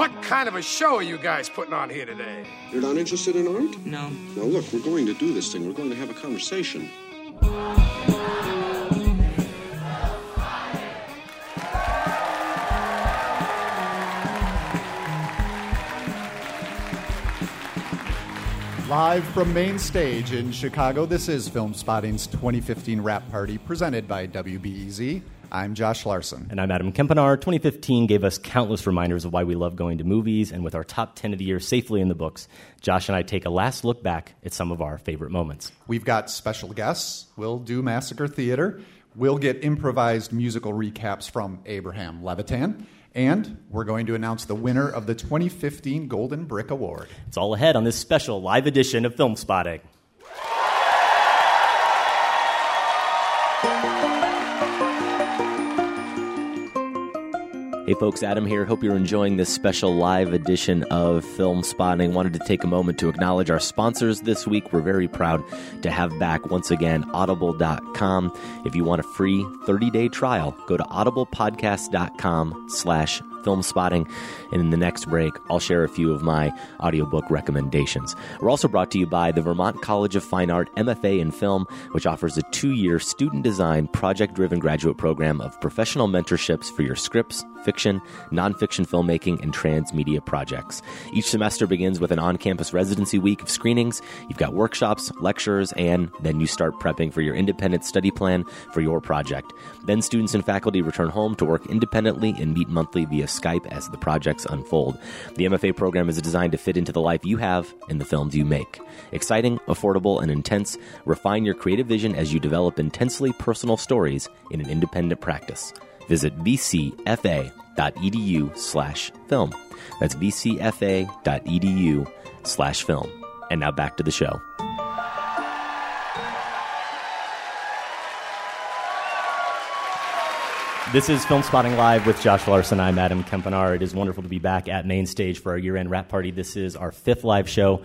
What kind of a show are you guys putting on here today? You're not interested in art? No. Now, look, we're going to do this thing. We're going to have a conversation. Live from Mayne Stage in Chicago, this is Filmspotting's 2015 Wrap Party presented by WBEZ. I'm Josh Larsen. And I'm Adam Kempenaar. 2015 gave us countless reminders of why we love going to movies, and with our top 10 of the year safely in the books, Josh and I take a last look back at some of our favorite moments. We've got special guests. We'll do Massacre Theater. We'll get improvised musical recaps from Abraham Levitan. And we're going to announce the winner of the 2015 Golden Brick Award. It's all ahead on this special live edition of Filmspotting. Hey folks, Adam here. Hope you're enjoying this special live edition of Filmspotting. Wanted to take a moment to acknowledge our sponsors this week. We're very proud to have back once again audible.com. If you want a free 30-day trial, go to audiblepodcast.com slash filmspotting. And in the next break, I'll share a few of my audiobook recommendations. We're also brought to you by the Vermont College of Fine Art MFA in Film, which offers a two year student design, project driven graduate program of professional mentorships for your scripts, fiction, nonfiction filmmaking, and transmedia projects. Each semester begins with an on campus residency week of screenings. You've got workshops, lectures, and then you start prepping for your independent study plan for your project. Then students and faculty return home to work independently and meet monthly via Skype as the projects unfold. The MFA program is designed to fit into the life you have and the films you make. Exciting, affordable, and intense, refine your creative vision as you develop intensely personal stories in an independent practice. Visit vcfa.edu slash film. That's vcfa.edu slash film. And now back to the show. This is Filmspotting Live with Josh Larsen. I'm Adam Kempenaar. It is wonderful to be back at Mayne Stage for our year end wrap party. This is our fifth live show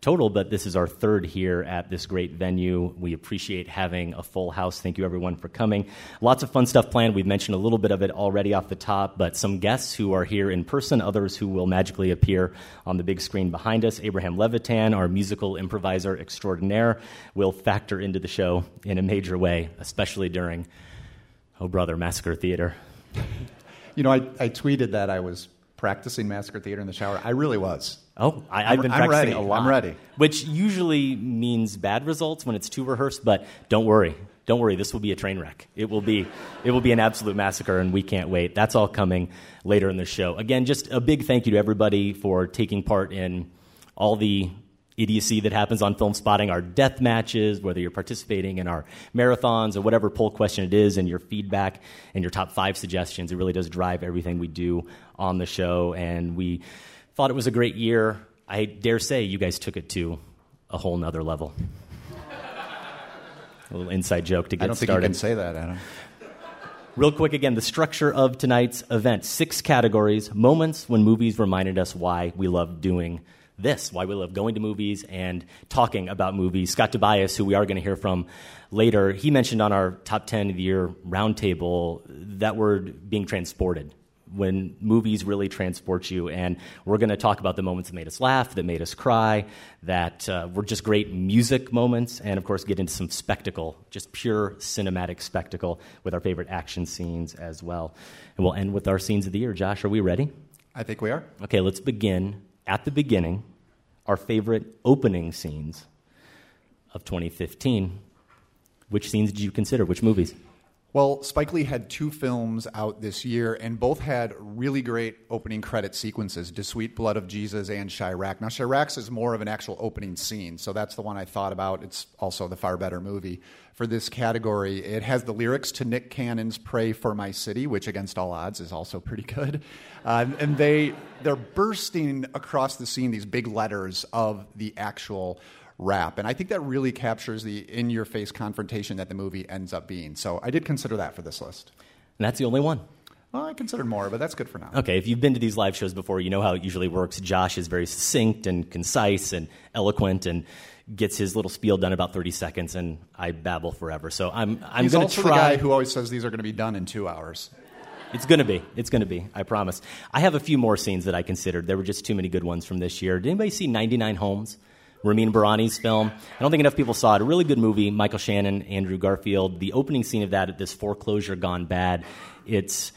total, but this is our third here at this great venue. We appreciate having a full house. Thank you, everyone, for coming. Lots of fun stuff planned. We've mentioned a little bit of it already off the top, but some guests who are here in person, others who will magically appear on the big screen behind us. Abraham Levitan, our musical improviser extraordinaire, will factor into the show in a major way, especially during Oh, brother, Massacre Theater. You know, I, I tweeted that I was practicing Massacre Theater in the shower. I really was. Oh, I, have been I'm practicing ready. a lot. I'm ready. Which usually means bad results when it's too rehearsed, but don't worry. Don't worry, this will be a train wreck. It will be, it will be an absolute massacre, and we can't wait. That's all coming later in the show. Again, just a big thank you to everybody for taking part in all the idiocy that happens on filmspotting, our death matches, whether you're participating in our marathons or whatever poll question it is, and your feedback and your top five suggestions. It really does drive everything we do on the show. And we thought it was a great year. I dare say you guys took it to a whole nother level. a little inside joke to get started. I don't think started. you can say that, Adam. Real quick again, the structure of tonight's event six categories moments when movies reminded us why we love doing this, why we love going to movies and talking about movies. Scott Tobias, who we are going to hear from later, he mentioned on our top 10 of the year roundtable that word being transported. When movies really transport you, and we're going to talk about the moments that made us laugh, that made us cry, that uh, were just great music moments, and of course, get into some spectacle, just pure cinematic spectacle with our favorite action scenes as well. And we'll end with our scenes of the year. Josh, are we ready? I think we are. Okay, let's begin at the beginning, our favorite opening scenes of 2015. Which scenes did you consider? Which movies? Well, Spike Lee had two films out this year, and both had really great opening credit sequences "The Sweet Blood of Jesus and Chiraq. Now, Chiraq's is more of an actual opening scene, so that's the one I thought about. It's also the far better movie for this category. It has the lyrics to Nick Cannon's Pray for My City, which, against all odds, is also pretty good. Uh, and they, they're bursting across the scene, these big letters of the actual rap. And I think that really captures the in your face confrontation that the movie ends up being. So I did consider that for this list. And that's the only one. Well, I considered more, but that's good for now. Okay, if you've been to these live shows before, you know how it usually works. Josh is very succinct and concise and eloquent and gets his little spiel done about 30 seconds, and I babble forever. So I'm, I'm going to try. the guy who always says these are going to be done in two hours. It's going to be. It's going to be. I promise. I have a few more scenes that I considered. There were just too many good ones from this year. Did anybody see 99 Homes? Ramin Bahrani's film. I don't think enough people saw it. A really good movie. Michael Shannon, Andrew Garfield. The opening scene of that this foreclosure gone bad. It's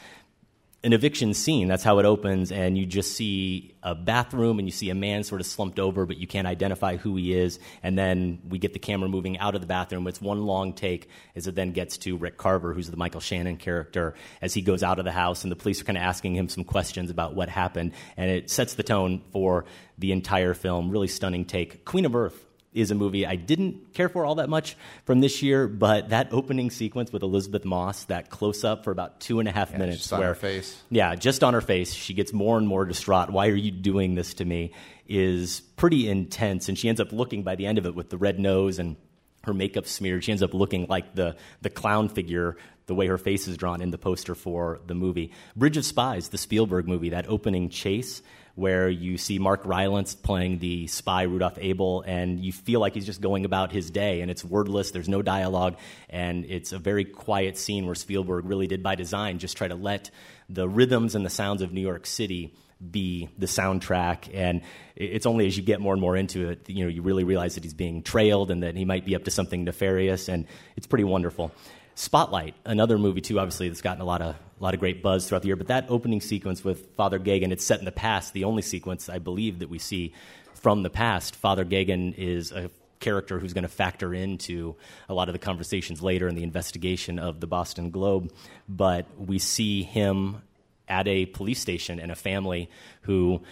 an eviction scene. That's how it opens, and you just see a bathroom and you see a man sort of slumped over, but you can't identify who he is. And then we get the camera moving out of the bathroom. It's one long take as it then gets to Rick Carver, who's the Michael Shannon character, as he goes out of the house, and the police are kind of asking him some questions about what happened, and it sets the tone for the entire film. Really stunning take. Queen of Earth is a movie I didn't care for all that much from this year, but that opening sequence with Elisabeth Moss, that close up for about two and a half Yeah, minutes, just on where her face. yeah, just on her face, she gets more and more distraught. Why are you doing this to me? Is pretty intense, and she ends up looking by the end of it with the red nose and her makeup smeared. She ends up looking like the the clown figure. The way her face is drawn in the poster for the movie, Bridge of Spies, the Spielberg movie, that opening chase where you see Mark Rylance playing the spy Rudolph Abel, and you feel like he's just going about his day, and it's wordless, there's no dialogue, and it's a very quiet scene where Spielberg really did by design just try to let the rhythms and the sounds of New York City be the soundtrack. And it's only as you get more and more into it you know you really realize that he's being trailed and that he might be up to something nefarious and it's pretty wonderful. Spotlight, another movie too, obviously that's gotten a lot of a lot of great buzz throughout the year. But that opening sequence with Father Geoghan, it's set in the past. The only sequence I believe that we see from the past. Father Geoghan is a character who's going to factor into a lot of the conversations later in the investigation of the Boston Globe. But we see him at a police station and a family who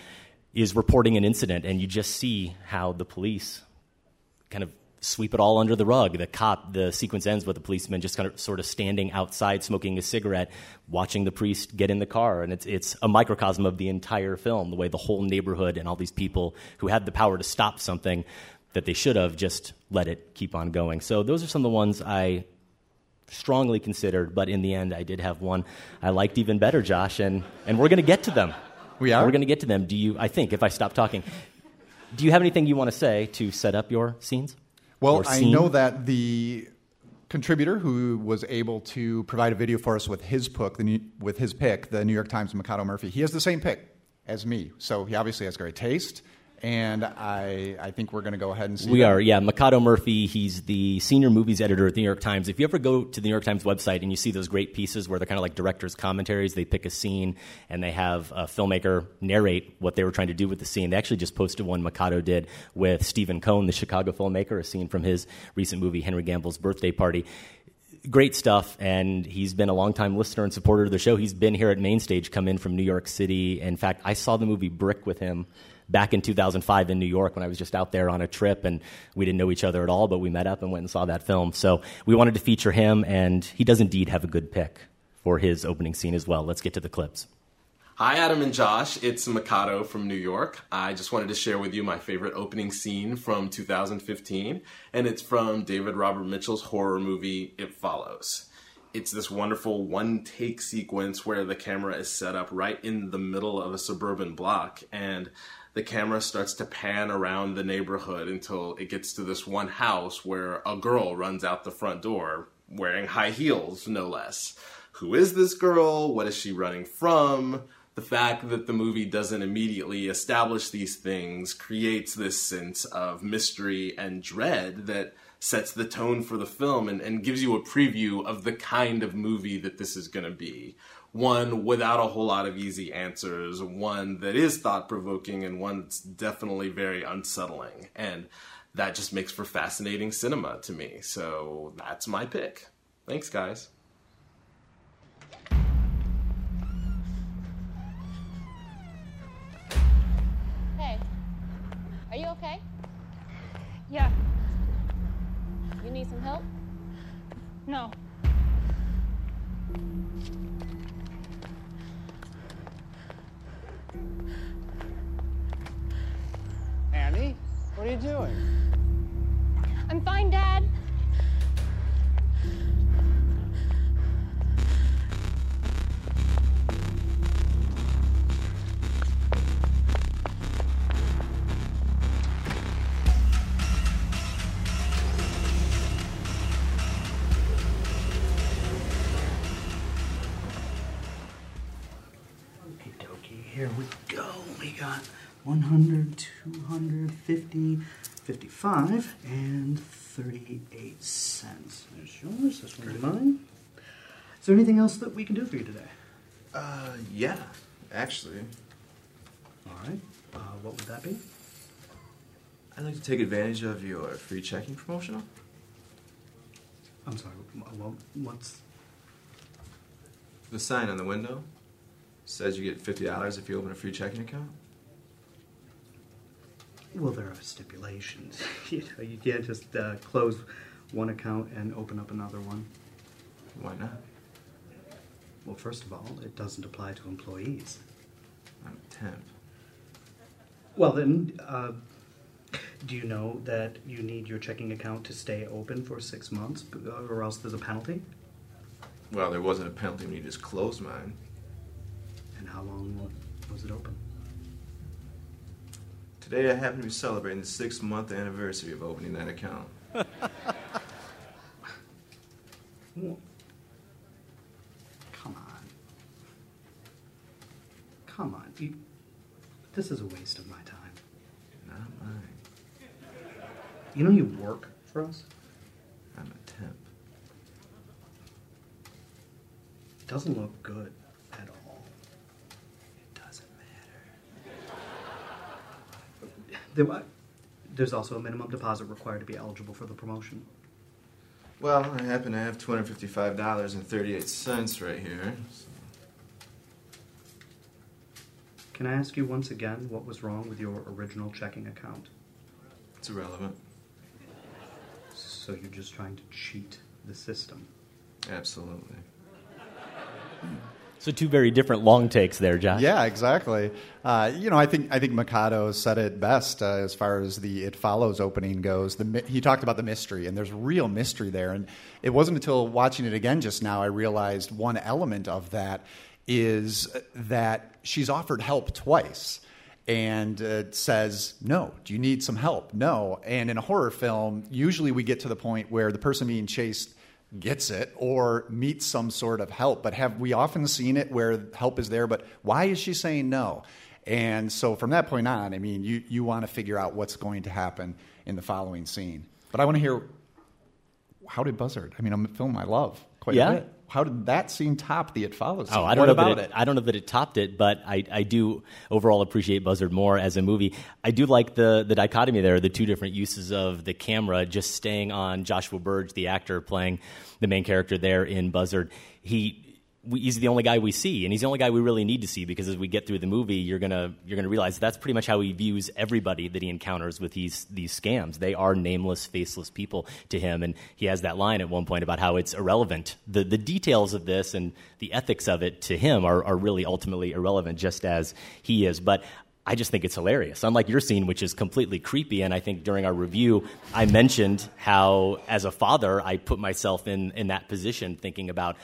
is reporting an incident, and you just see how the police kind of sweep it all under the rug. The cop, the sequence ends with the policeman just kind of sort of standing outside smoking a cigarette, watching the priest get in the car. And it's, it's a microcosm of the entire film, the way the whole neighborhood and all these people who had the power to stop something that they should have just let it keep on going. So those are some of the ones I strongly considered, but in the end, I did have one I liked even better, Josh, and, and we're going to get to them. We are? We're going to get to them. Do you, I think, if I stop talking. Do you have anything you want to say to set up your scenes? Well, I know that the contributor who was able to provide a video for us with his pick, the New, with his pick, the New York Times Mekado Murphy, he has the same pick as me. So he obviously has great taste, and I I think we're going to go ahead and see. We that. are, yeah. Mekado Murphy, he's the senior movies editor at the New York Times. If you ever go to the New York Times website and you see those great pieces where they're kind of like director's commentaries, they pick a scene and they have a filmmaker narrate what they were trying to do with the scene. They actually just posted one Mekado did with Stephen Cone, the Chicago filmmaker, a scene from his recent movie, Henry Gamble's Birthday Party great stuff and he's been a longtime listener and supporter of the show he's been here at Mayne Stage come in from new york city in fact i saw the movie brick with him back in 2005 in new york when i was just out there on a trip and we didn't know each other at all but we met up and went and saw that film so we wanted to feature him and he does indeed have a good pick for his opening scene as well let's get to the clips Hi, Adam and Josh. It's Mekado from New York. I just wanted to share with you my favorite opening scene from 2015, and it's from David Robert Mitchell's horror movie, It Follows. It's this wonderful one take sequence where the camera is set up right in the middle of a suburban block, and the camera starts to pan around the neighborhood until it gets to this one house where a girl runs out the front door wearing high heels, no less. Who is this girl? What is she running from? the fact that the movie doesn't immediately establish these things creates this sense of mystery and dread that sets the tone for the film and, and gives you a preview of the kind of movie that this is going to be. One without a whole lot of easy answers, one that is thought provoking, and one that's definitely very unsettling. And that just makes for fascinating cinema to me. So that's my pick. Thanks, guys. Hey, are you okay? Yeah, You need some help? no. Annie, what are you doing? I'm fine, Dad. 100, 200, 50, 55, and 38 cents. There's yours, this one's mine. Is there anything else that we can do for you today? Uh, yeah, actually. All right, uh, what would that be? I'd like to take advantage of your free checking promotional. I'm sorry, what's... The sign on the window says you get $50 if you open a free checking account. Well, there are stipulations. you know, you can't just uh, close one account and open up another one. Why not? Well, first of all, it doesn't apply to employees. I'm a temp. Well, then, uh, do you know that you need your checking account to stay open for six months, or else there's a penalty? Well, there wasn't a penalty when you just closed mine. And how long was it open? Today I happen to be celebrating the six month anniversary of opening that account. Come on. Come on. You, this is a waste of my time. Not mine. You know you work for us? I'm a temp. It Doesn't look good at all. It doesn't matter. There, wa- uh, there's also a minimum deposit required to be eligible for the promotion. Well, I happen to have $255.38 right here. Can I ask you once again what was wrong with your original checking account? It's irrelevant. So you're just trying to cheat the system. Absolutely. So two very different long takes there, Josh. Yeah, exactly. Uh, you know, I think I think Mekado said it best uh, as far as the It Follows opening goes. The, he talked about the mystery, and there's real mystery there. And it wasn't until watching it again just now I realized one element of that is that she's offered help twice and uh, says, No, do you need some help? No. And in a horror film, usually we get to the point where the person being chased gets it or meets some sort of help. But have we often seen it where help is there, but why is she saying no? And so from that point on, I mean, you, you want to figure out what's going to happen in the following scene. But I want to hear how did Buzzard? I mean, I'm a film I love quite Yeah? a bit. How did that scene top the It Follows? Oh, scene? I don't what know about that it, I don't know that it topped it, but I, I do overall appreciate Buzzard more as a movie. I do like the the dichotomy there, the two different uses of the camera, just staying on Joshua Burge, the actor playing the main character there in Buzzard. He we, he's the only guy we see, and he's the only guy we really need to see because as we get through the movie, you're gonna you're gonna realize that's pretty much how he views everybody that he encounters with these these scams. They are nameless, faceless people to him, and he has that line at one point about how it's irrelevant. The the details of this and the ethics of it to him are, are really ultimately irrelevant, just as he is. But I just think it's hilarious. Unlike your scene, which is completely creepy, and I think during our review, I mentioned how, as a father, I put myself in, in that position, thinking about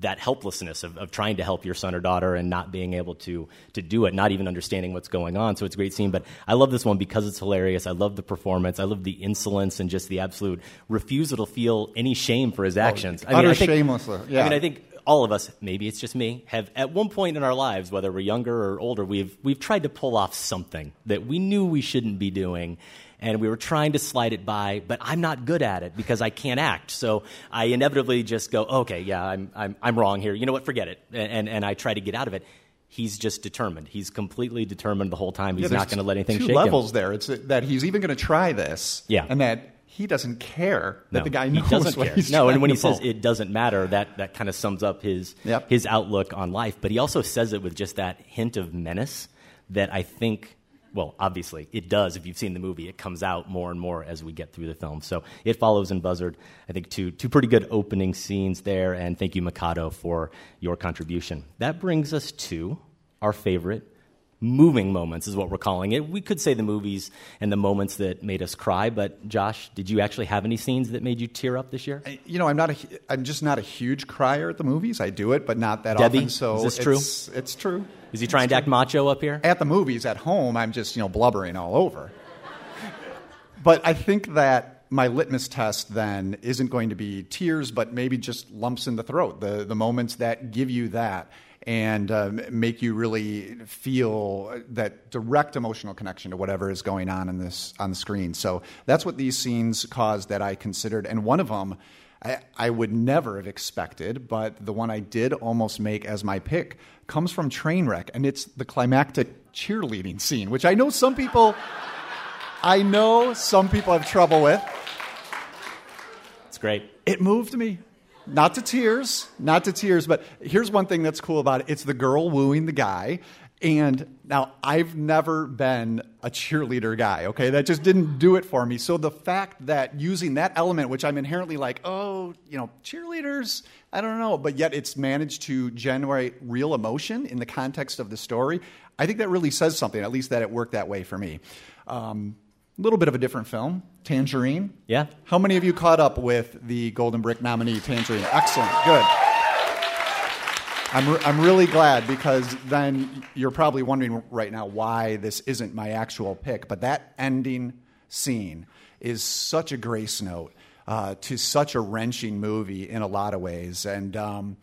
that helplessness of, of trying to help your son or daughter and not being able to to do it, not even understanding what's going on. So it's a great scene. But I love this one because it's hilarious. I love the performance. I love the insolence and just the absolute refusal to feel any shame for his oh, actions. I utter I think, shamelessness, yeah. Uh, I mean, I think all of us, maybe it's just me, have at one point in our lives, whether we're younger or older, we've we've tried to pull off something that we knew we shouldn't be doing. And we were trying to slide it by, but I'm not good at it because I can't act. So I inevitably just go, okay, yeah, I'm, I'm, I'm wrong here. You know what? Forget it. And, and I try to get out of it. He's just determined. He's completely determined the whole time. He's Yeah, not going to let anything two shake levels him. there. It's that he's even going to try this, Yeah. and that he doesn't care that No, the guy he knows doesn't what care. he's no, and when he to says it doesn't matter, that that kind of sums up his Yep. his outlook on life. But he also says it with just that hint of menace that I think. Well, obviously, it does. If you've seen the movie, it comes out more and more as we get through the film. So it follows in Buzzard. I think two two pretty good opening scenes there. And thank you, Mekado, for your contribution. That brings us to our favorite moving moments is what we're calling it. We could say the movies and the moments that made us cry, but Josh, did you actually have any scenes that made you tear up this year? you know, I'm not a, I'm just not a huge crier at the movies. I do it, but not that Debbie, often. So is this true? It's, it's true. Is he trying to act macho up here? At the movies, at home, I'm just you know blubbering all over. but I think that my litmus test then isn't going to be tears, but maybe just lumps in the throat. The the moments that give you that. And um, make you really feel that direct emotional connection to whatever is going on in this on the screen. So that's what these scenes caused that I considered, and one of them. I, I would never have expected, but the one I did almost make as my pick comes from Trainwreck, and it's the climactic cheerleading scene, which I know some people, I know some people have trouble with. It's great. It moved me. Not to tears, not to tears, but here's one thing that's cool about it. It's the girl wooing the guy. And now I've never been a cheerleader guy, okay? That just didn't do it for me. So the fact that using that element, which I'm inherently like, oh, you know, cheerleaders, I don't know, but yet it's managed to generate real emotion in the context of the story, I think that really says something, at least that it worked that way for me. Um, a little bit of a different film, Tangerine. Yeah. How many of you caught up with the Golden Brick nominee, Tangerine? Excellent. Good. I'm, re- I'm really glad because then you're probably wondering right now why this isn't my actual pick. But that ending scene is such a grace note uh, to such a wrenching movie in a lot of ways. And um,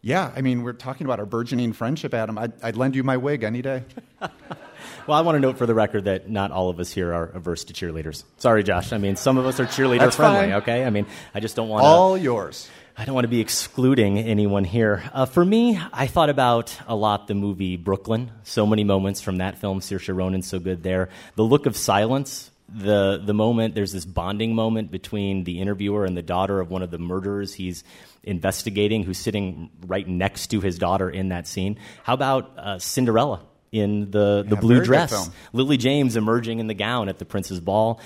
yeah, I mean, we're talking about our burgeoning friendship, Adam. I'd, I'd lend you my wig any day. Well, I want to note for the record that not all of us here are averse to cheerleaders. Sorry, Josh. I mean, some of us are cheerleader That's friendly. fine. Okay. I mean, I just don't want to. All yours. I don't want to be excluding anyone here. Uh, for me, I thought about a lot the movie Brooklyn. So many moments from that film. Saoirse Ronan's so good there. The look of silence. The the moment there's this bonding moment between the interviewer and the daughter of one of the murderers he's investigating, who's sitting right next to his daughter in that scene. How about uh, Cinderella in the the Yeah, blue dress? Lily James emerging in the gown at the Prince's Ball.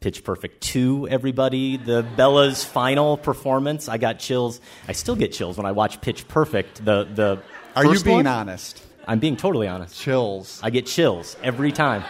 Pitch Perfect 2, everybody. The Bella's final performance. I got chills. I still get chills when I watch Pitch Perfect. The, the Are you being one. honest? I'm being totally honest. Chills. I get chills every time.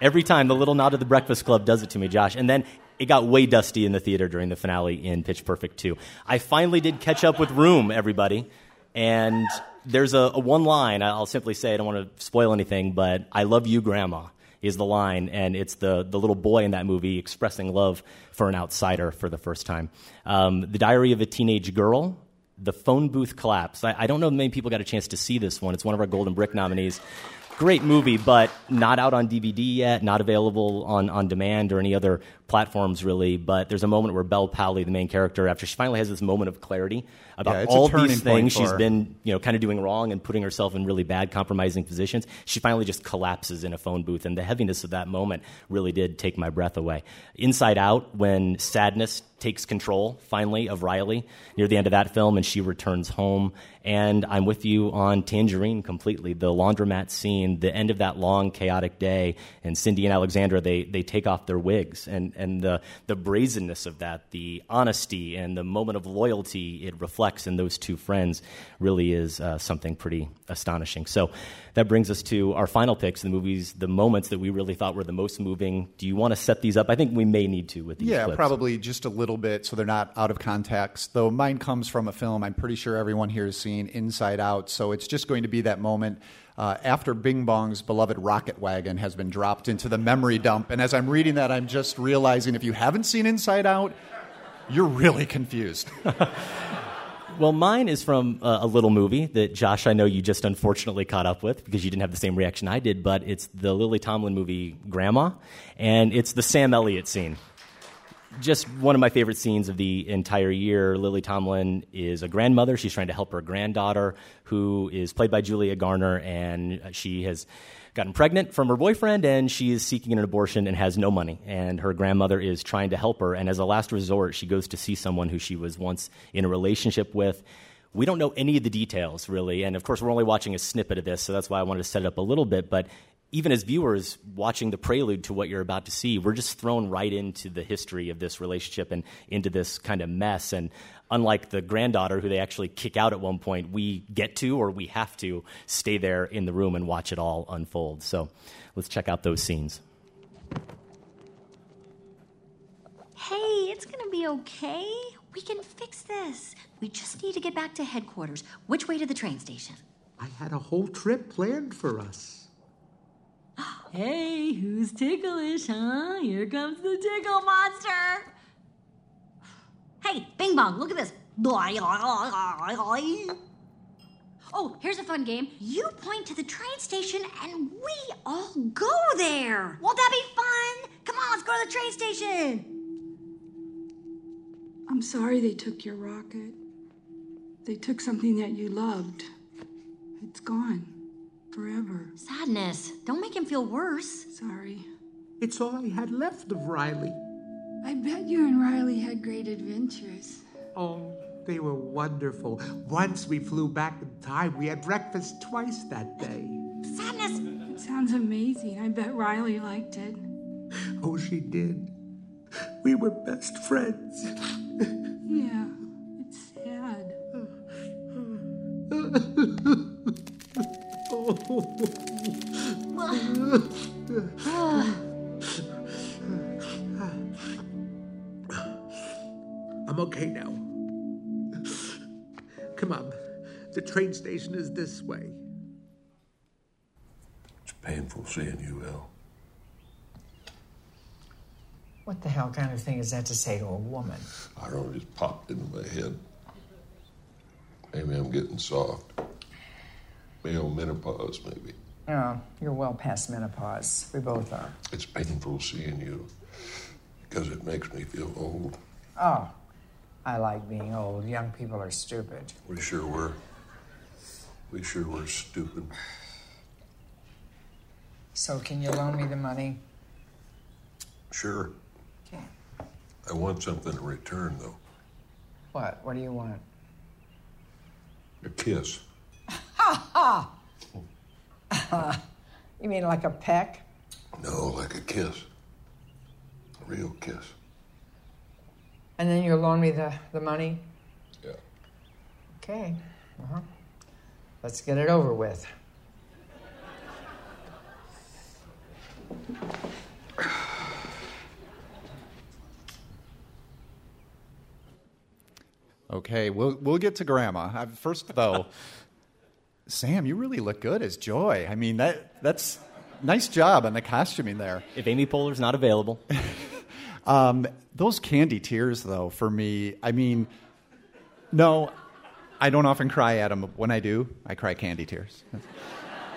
Every time the little nod of the Breakfast Club does it to me, Josh. And then it got way dusty in the theater during the finale in Pitch Perfect 2. I finally did catch up with Room, everybody. And there's a, a one line, I'll simply say, I don't want to spoil anything, but I love you, Grandma, is the line. And it's the, the little boy in that movie expressing love for an outsider for the first time. Um, the Diary of a Teenage Girl, the phone booth collapse. I, I don't know if many people got a chance to see this one. It's one of our Golden Brick nominees. Great movie, but not out on DVD yet, not available on, on demand or any other platforms really. But there's a moment where Bel Powley, the main character, after she finally has this moment of clarity about Yeah, all these things she's her. been, you know, kind of doing wrong and putting herself in really bad, compromising positions, she finally just collapses in a phone booth. And the heaviness of that moment really did take my breath away. Inside Out, when sadness takes control finally of Riley near the end of that film and she returns home. And I'm with you on Tangerine completely. The laundromat scene, the end of that long, chaotic day, and Cindy and Alexandra, they, they take off their wigs. And, and the, the brazenness of that, the honesty and the moment of loyalty it reflects in those two friends really is uh, something pretty astonishing. So that brings us to our final picks, the movies, the moments that we really thought were the most moving. Do you want to set these up? I think we may need to with these Yeah, clips. probably just a little bit so they're not out of context. Though mine comes from a film I'm pretty sure everyone here has seen, Inside Out. So it's just going to be that moment uh, after Bing Bong's beloved rocket wagon has been dropped into the memory dump. And as I'm reading that, I'm just realizing if you haven't seen Inside Out, you're really confused. Well, mine is from uh, a little movie that Josh, I know you just unfortunately caught up with because you didn't have the same reaction I did, but it's the Lily Tomlin movie Grandma, and it's the Sam Elliott scene. Just one of my favorite scenes of the entire year. Lily Tomlin is a grandmother. She's trying to help her granddaughter, who is played by Julia Garner, and she has gotten pregnant from her boyfriend and she is seeking an abortion and has no money. And her grandmother is trying to help her. And as a last resort, she goes to see someone who she was once in a relationship with. We don't know any of the details, really. And of course, we're only watching a snippet of this, so that's why I wanted to set it up a little bit. But even as viewers watching the prelude to what you're about to see, we're just thrown right into the history of this relationship and into this kind of mess. And unlike the granddaughter, who they actually kick out at one point, we get to or we have to stay there in the room and watch it all unfold. So let's check out those scenes. Hey, it's gonna be okay. We can fix this. We just need to get back to headquarters. Which way to the train station? I had a whole trip planned for us. Hey, who's ticklish, huh? Here comes the tickle monster. Hey, Bing Bong, look at this. Oh, here's a fun game. You point to the train station and we all go there. Won't that be fun? Come on, let's go to the train station. I'm sorry they took your rocket. They took something that you loved. It's gone. Forever. Sadness. Don't make him feel worse. Sorry. It's all I had left of Riley. I bet you and Riley had great adventures. Oh, they were wonderful. Once we flew back in time. We had breakfast twice that day. Sadness. It sounds amazing. I bet Riley liked it. Oh, she did. We were best friends. Yeah, it's sad. I'm okay now. Come on. The train station is this way. It's painful seeing you, Elle. What the hell kind of thing is that to say to a woman? I don't know, it just popped into my head. Maybe I'm getting soft. Male menopause, maybe. Oh, you're well past menopause. We both are. It's painful seeing you because it makes me feel old. Oh, I like being old. Young people are stupid. We sure were. We sure were stupid. So, can you loan me the money? Sure. Okay. I want something in return, though. What? What do you want? A kiss. Ha ha! you mean like a peck? No, like a kiss. A real kiss. And then you'll loan me the, the money? Yeah. Okay. Uh-huh. Let's get it over with. Okay, we'll we'll get to Grandma. I, first, though, Sam, you really look good as Joy. I mean that that's nice job on the costuming there. If Amy Poehler's not available, um, those candy tears, though, for me, I mean, no, I don't often cry at them. When I do, I cry candy tears.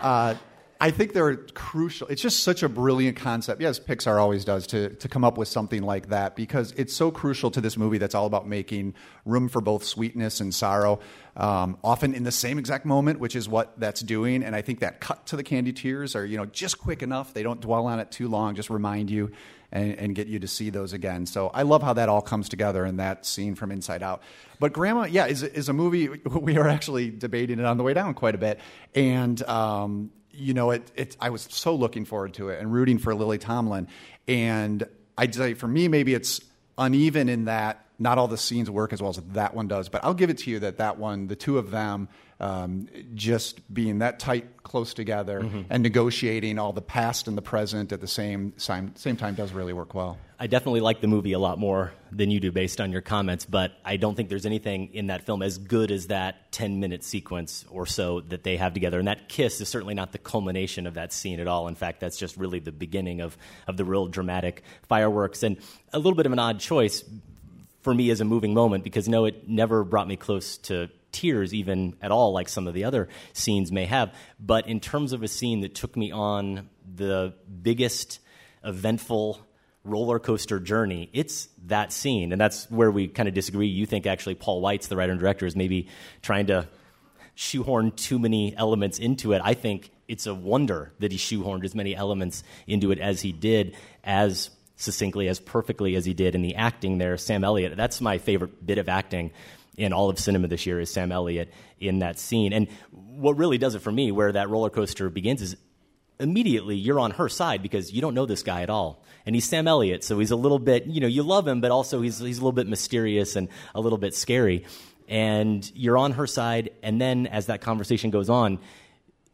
Uh, I think they're crucial. It's just such a brilliant concept. Yes, Pixar always does to, to come up with something like that because it's so crucial to this movie that's all about making room for both sweetness and sorrow, um, often in the same exact moment, which is what that's doing. And I think that cut to the candy tears are you know just quick enough. They don't dwell on it too long. Just remind you and, and get you to see those again. So I love how that all comes together in that scene from Inside Out. But Grandma, yeah, is is a movie we are actually debating it on the way down quite a bit, and um, you know, it, it, I was so looking forward to it and rooting for Lily Tomlin. And I'd say for me, maybe it's uneven in that not all the scenes work as well as that one does. But I'll give it to you that that one, the two of them, um, just being that tight, close together, Mhm. and negotiating all the past and the present at the same same, same time does really work well. I definitely like the movie a lot more than you do based on your comments, but I don't think there's anything in that film as good as that 10 minute sequence or so that they have together. And that kiss is certainly not the culmination of that scene at all. In fact, that's just really the beginning of, of the real dramatic fireworks. And a little bit of an odd choice for me as a moving moment because no, it never brought me close to tears even at all like some of the other scenes may have. But in terms of a scene that took me on the biggest eventful roller coaster journey, it's that scene. And that's where we kind of disagree. You think actually Paul Weitz the writer and director is maybe trying to shoehorn too many elements into it. I think it's a wonder that he shoehorned as many elements into it as he did, as succinctly, as perfectly as he did in the acting there. Sam Elliott, that's my favorite bit of acting in all of cinema this year is Sam Elliott in that scene. And what really does it for me, where that roller coaster begins, is immediately you're on her side because you don't know this guy at all. And he's Sam Elliott, so he's a little bit, you know, you love him, but also he's, he's a little bit mysterious and a little bit scary. And you're on her side, and then as that conversation goes on,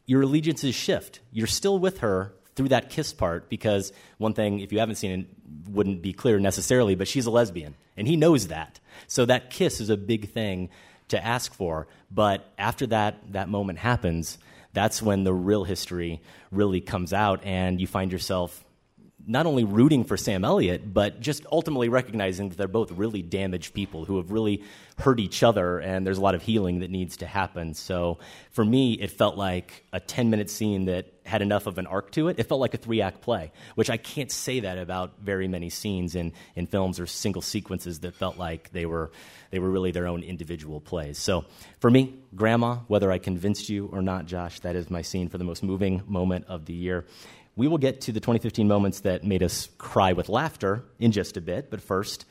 your allegiances shift. You're still with her through that kiss part because one thing, if you haven't seen it, wouldn't be clear necessarily, but she's a lesbian, and he knows that. So that kiss is a big thing to ask for. But after that, that moment happens, that's when the real history really comes out, and you find yourself not only rooting for Sam Elliott, but just ultimately recognizing that they're both really damaged people who have really hurt each other, and there's a lot of healing that needs to happen. So for me, it felt like a 10 minute scene that had enough of an arc to it. It felt like a three act play, which I can't say that about very many scenes in, in films or single sequences that felt like they were, they were really their own individual plays. So for me, Grandma, whether I convinced you or not, Josh, that is my scene for the most moving moment of the year. We will get to the 2015 moments that made us cry with laughter in just a bit, but first,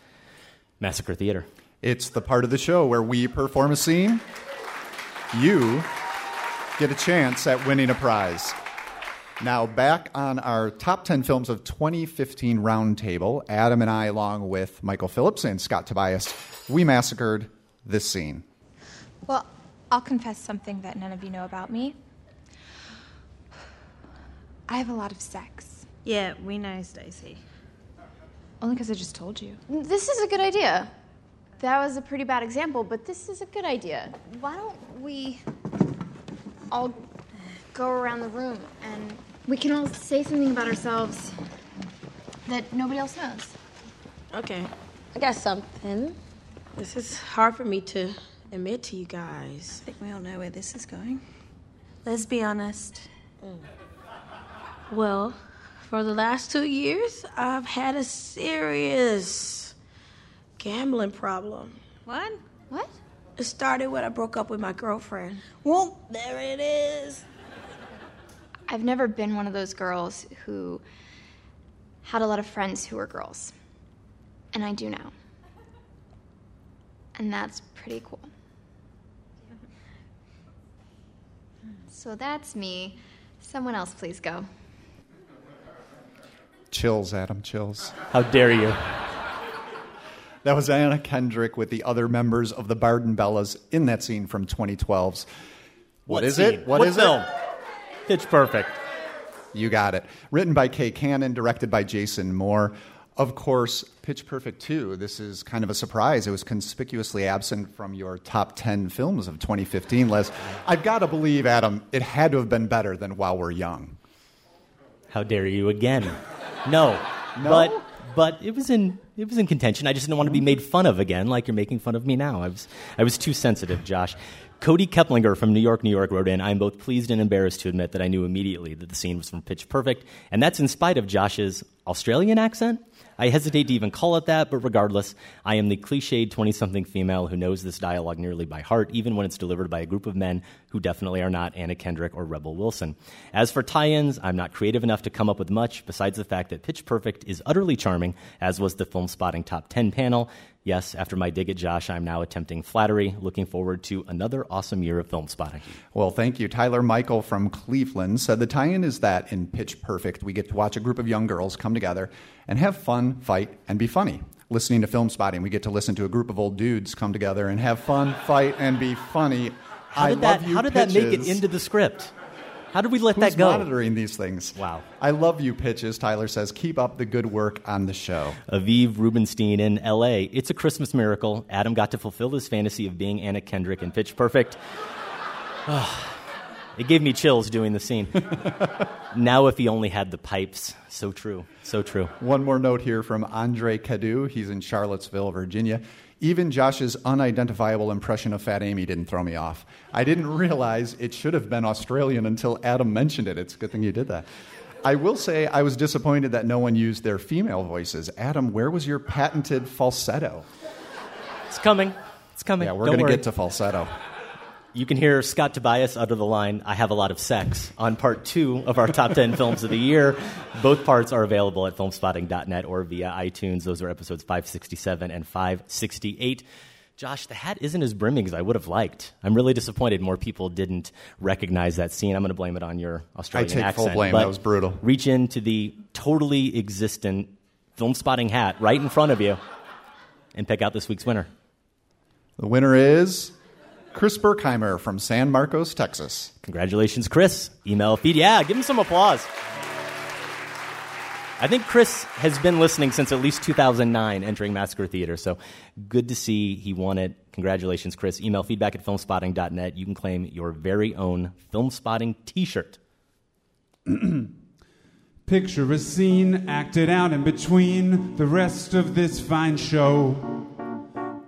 Massacre Theater. It's the part of the show where we perform a scene. You get a chance at winning a prize. Now, back on our top 10 films of 2015 roundtable, Adam and I, along with Michael Phillips and Scott Tobias, we massacred this scene. Well, I'll confess something that none of you know about me. I have a lot of sex. Yeah, we know, Stacy. Only because I just told you. This is a good idea. That was a pretty bad example, but this is a good idea. Why don't we all go around the room and we can all say something about ourselves that nobody else knows? Okay, I got something. This is hard for me to admit to you guys. I think we all know where this is going. Let's be honest. Mm. Well, for the last two years, I've had a serious gambling problem. What? What? It started when I broke up with my girlfriend. Well, there it is. I've never been one of those girls who had a lot of friends who were girls. And I do now. And that's pretty cool. So that's me. Someone else, please go. Chills, Adam, chills. How dare you? That was Anna Kendrick with the other members of the Barden Bellas in that scene from 2012's. What what is scene? it? What is film? it? Pitch Perfect. You got it. Written by Kay Cannon, directed by Jason Moore. Of course, Pitch Perfect 2. This is kind of a surprise. It was conspicuously absent from your top 10 films of 2015 list. I've got to believe, Adam, it had to have been better than While We're Young. How dare you again? No. No? But but it was in it was in contention. I just didn't want to be mm-hmm. made fun of again, like you're making fun of me now. I was I was too sensitive, Josh. Cody Keplinger from New York, New York wrote in, I'm both pleased and embarrassed to admit that I knew immediately that the scene was from Pitch Perfect, and that's in spite of Josh's Australian accent. I hesitate to even call it that, but regardless, I am the cliched 20 something female who knows this dialogue nearly by heart, even when it's delivered by a group of men who definitely are not Anna Kendrick or Rebel Wilson. As for tie ins, I'm not creative enough to come up with much, besides the fact that Pitch Perfect is utterly charming, as was the Filmspotting Top 10 panel. Yes, after my dig at Josh, I'm now attempting flattery. Looking forward to another awesome year of filmspotting. Well, thank you. Tyler Michael from Cleveland said the tie in is that in Pitch Perfect, we get to watch a group of young girls come together and have fun, fight, and be funny. Listening to filmspotting, we get to listen to a group of old dudes come together and have fun, fight, and be funny. How I did, that, how did that make it into the script? How did we let Who's that go? monitoring these things? Wow. I love you pitches. Tyler says, keep up the good work on the show. Aviv Rubenstein in LA. It's a Christmas miracle. Adam got to fulfill his fantasy of being Anna Kendrick in Pitch Perfect. It gave me chills doing the scene. now, if he only had the pipes. So true. So true. One more note here from Andre Cadu. He's in Charlottesville, Virginia. Even Josh's unidentifiable impression of Fat Amy didn't throw me off. I didn't realize it should have been Australian until Adam mentioned it. It's a good thing you did that. I will say I was disappointed that no one used their female voices. Adam, where was your patented falsetto? It's coming. It's coming. Yeah, we're going to get to falsetto. You can hear Scott Tobias utter the line, I have a lot of sex, on part two of our top 10 films of the year. Both parts are available at filmspotting.net or via iTunes. Those are episodes 567 and 568. Josh, the hat isn't as brimming as I would have liked. I'm really disappointed more people didn't recognize that scene. I'm going to blame it on your Australian accent. I take full accent. blame. but That was brutal. Reach into the totally existent filmspotting hat right in front of you and pick out this week's winner. The winner is Chris Birkhimer from San Marcos, Texas. Congratulations, Chris. Email feed. Yeah, give him some applause. I think Chris has been listening since at least 2009, entering Massacre Theater. So good to see he won it. Congratulations, Chris. Email feedback at filmspotting.net. You can claim your very own filmspotting t shirt. Picture a scene acted out in between the rest of this fine show.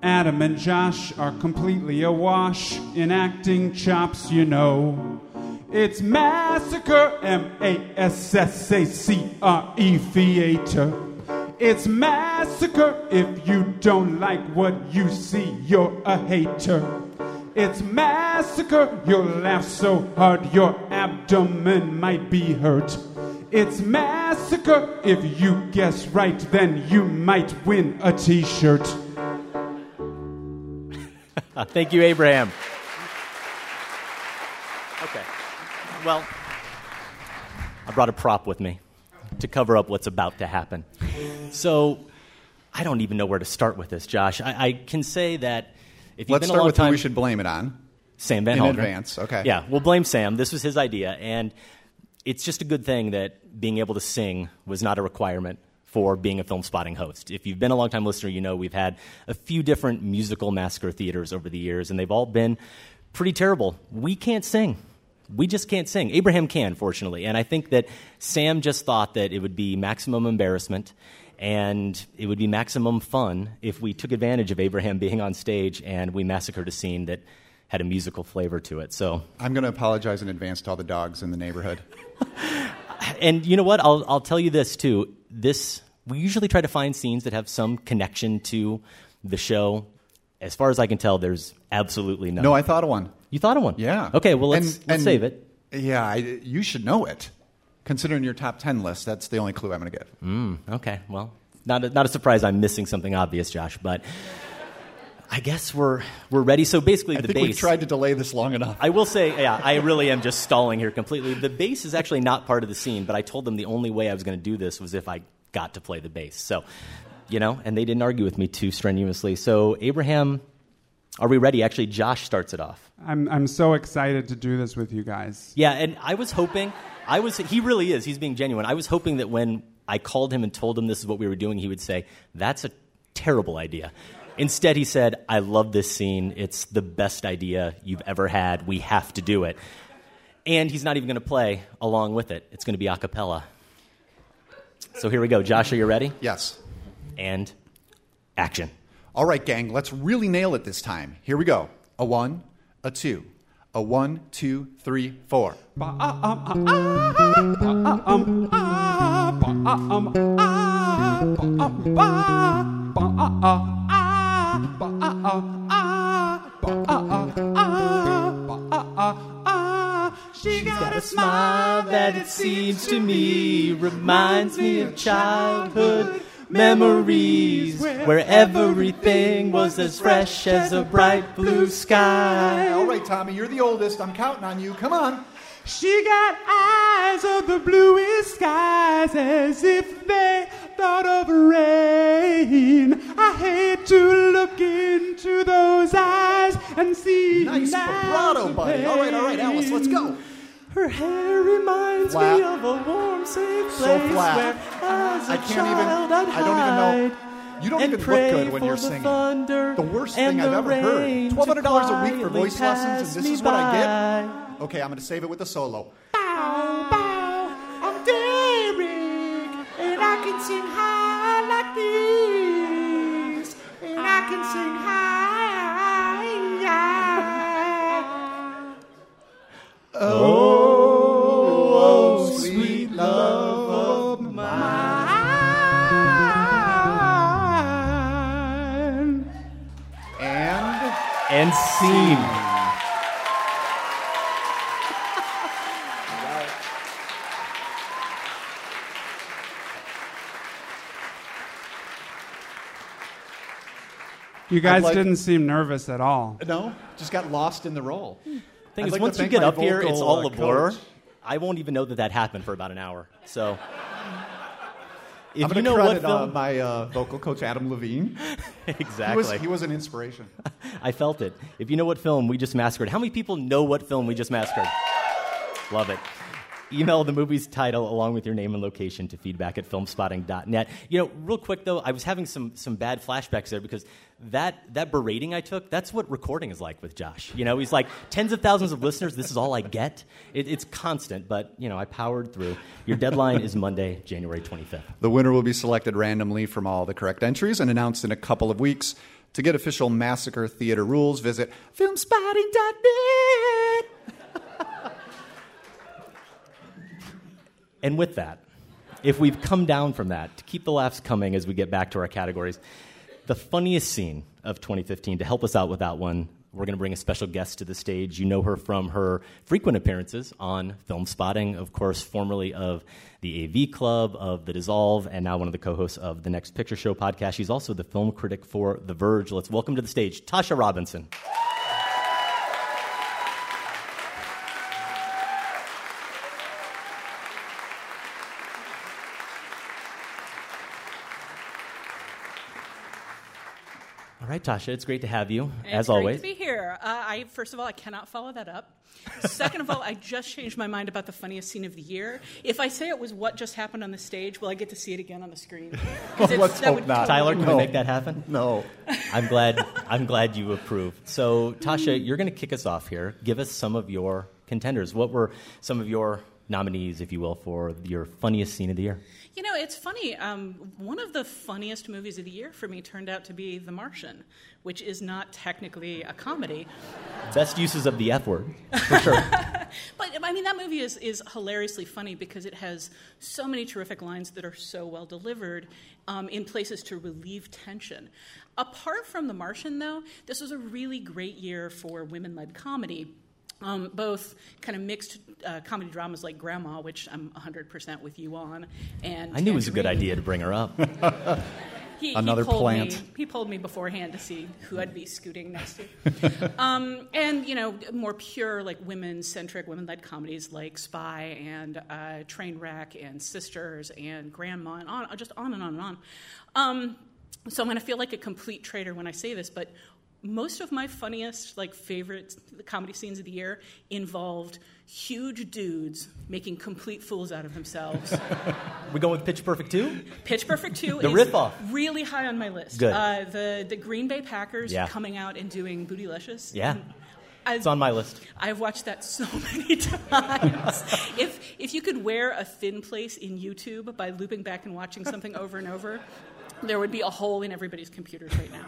Adam and Josh are completely awash in acting chops, you know. It's Massacre, M A S S A C R E Theater. It's Massacre. If you don't like what you see, you're a hater. It's Massacre. You'll laugh so hard your abdomen might be hurt. It's Massacre. If you guess right, then you might win a t shirt. Thank you, Abraham. Okay. Well, I brought a prop with me to cover up what's about to happen. So, I don't even know where to start with this, Josh. I, I can say that if you've Let's been a start long with time, who we should blame it on. Sam Van in Hallgren. advance. Okay. Yeah, we'll blame Sam. This was his idea, and it's just a good thing that being able to sing was not a requirement for being a Filmspotting host. If you've been a longtime listener, you know we've had a few different musical massacre theaters over the years, and they've all been pretty terrible. We can't sing. We just can't sing. Abraham can, fortunately. And I think that Sam just thought that it would be maximum embarrassment and it would be maximum fun if we took advantage of Abraham being on stage and we massacred a scene that had a musical flavor to it. So I'm going to apologize in advance to all the dogs in the neighborhood. and you know what? I'll, I'll tell you this too. This we usually try to find scenes that have some connection to the show. As far as I can tell, there's absolutely none. No, I thought of one. You thought of one? Yeah. Okay, well let's, And- let's and- save it. Yeah, I, you should know it. Considering your top 10 list, that's the only clue I'm going to give. Mm, okay, well, not a, not a surprise. I'm missing something obvious, Josh, but I guess we're we're ready. So basically, I the think base. we've tried to delay this long enough. I will say, yeah, I really am just stalling here completely. The bass is actually not part of the scene, but I told them the only way I was going to do this was if I got to play the bass. So, you know, and they didn't argue with me too strenuously. So, Abraham, are we ready? Actually, Josh starts it off. I'm, I'm so excited to do this with you guys. Yeah, and I was hoping, I was, he really is, he's being genuine. I was hoping that when I called him and told him this is what we were doing, he would say, that's a terrible idea. Instead, he said, I love this scene. It's the best idea you've ever had. We have to do it. And he's not even going to play along with it. It's going to be a cappella. So here we go. Josh, are you ready? Yes. And action. All right, gang, let's really nail it this time. Here we go. A one, a two, a one, two, three, four. She's got a smile that it seems to me reminds me of childhood memories where everything was as fresh as a bright blue sky. All right, Tommy, you're the oldest. I'm counting on you. Come on. She got eyes of the bluest skies as if they thought of rain. I hate to look into those eyes and see Nice vibrato, buddy. All right, all right, Alice, let's go. Her hair reminds Flat. me of a warm, safe So place flat. where, as a I can't child, even- I'd I don't even know- You don't even look good when you're the singing. thunder The worst thing I've ever heard. $1,200 a week for voice lessons, and this is what I get? Okay, I'm going to save it with a solo. Bow, bow, I'm Derek, and I can sing high like this, and I can sing high. Oh, And scene. You guys like- didn't seem nervous at all. No, just got lost in the role. Thing I'd is, like once you get up here, it's all uh, a blur. coach. I won't even know that that happened for about an hour. So, if I'm you going know to what credit uh, my uh, vocal coach, Adam Levine. exactly, He was, he was an inspiration. I felt it. If you know what film we just massacred, how many people know what film we just massacred? Love it. Email the movie's title along with your name and location to feedback at filmspotting.net. You know, real quick though, I was having some, some bad flashbacks there because that, that berating I took, that's what recording is like with Josh. You know, he's like, tens of thousands of listeners, this is all I get. It, it's constant, but, you know, I powered through. Your deadline is Monday, January 25th. The winner will be selected randomly from all the correct entries and announced in a couple of weeks. To get official Massacre Theater rules, visit filmspotting.net. And with that, if we've come down from that, to keep the laughs coming as we get back to our categories, the funniest scene of 2015, to help us out with that one, we're going to bring a special guest to the stage. You know her from her frequent appearances on Filmspotting, of course, formerly of the AV Club, of The Dissolve, and now one of the co hosts of the Next Picture Show podcast. She's also the film critic for The Verge. Let's welcome to the stage Tasha Robinson. All right, Tasha, it's great to have you, as it's always. Great to be here. Uh, I first of all, I cannot follow that up. Second of all, I just changed my mind about the funniest scene of the year. If I say it was what just happened on the stage, will I get to see it again on the screen? it's- Let's hope not. Tyler, can we make that happen? No. I'm glad. I'm glad you approve. So, Tasha, you're going to kick us off here. Give us some of your contenders. What were some of your nominees, if you will, for your funniest scene of the year? You know, it's funny. Um, one of the funniest movies of the year for me turned out to be The Martian, which is not technically a comedy. Best uses of the F word, for sure. But I mean, that movie is, is hilariously funny because it has so many terrific lines that are so well delivered um, in places to relieve tension. Apart from The Martian, though, this was a really great year for women led comedy. Um, both kind of mixed uh, comedy dramas like Grandma, which I'm 100% with you on, and I knew it was a good idea to bring her up. He, Another he plant. Me, he pulled me beforehand to see who I'd be scooting next to. um, and, you know, more pure, like women centric, women led comedies like Spy and uh, Trainwreck and Sisters and Grandma and on, just on and on and on. Um, so I'm going to feel like a complete traitor when I say this, but most of my funniest, like, favorite comedy scenes of the year involved huge dudes making complete fools out of themselves. we going with Pitch Perfect 2? Pitch Perfect 2 The is riff-off. really high on my list. Good. Uh, the, the Green Bay Packers Yeah. coming out and doing Bootylicious. Yeah. I- It's on my list. I've watched that so many times. if, if you could wear a thin place in YouTube by looping back and watching something over and over, there would be a hole in everybody's computers right now.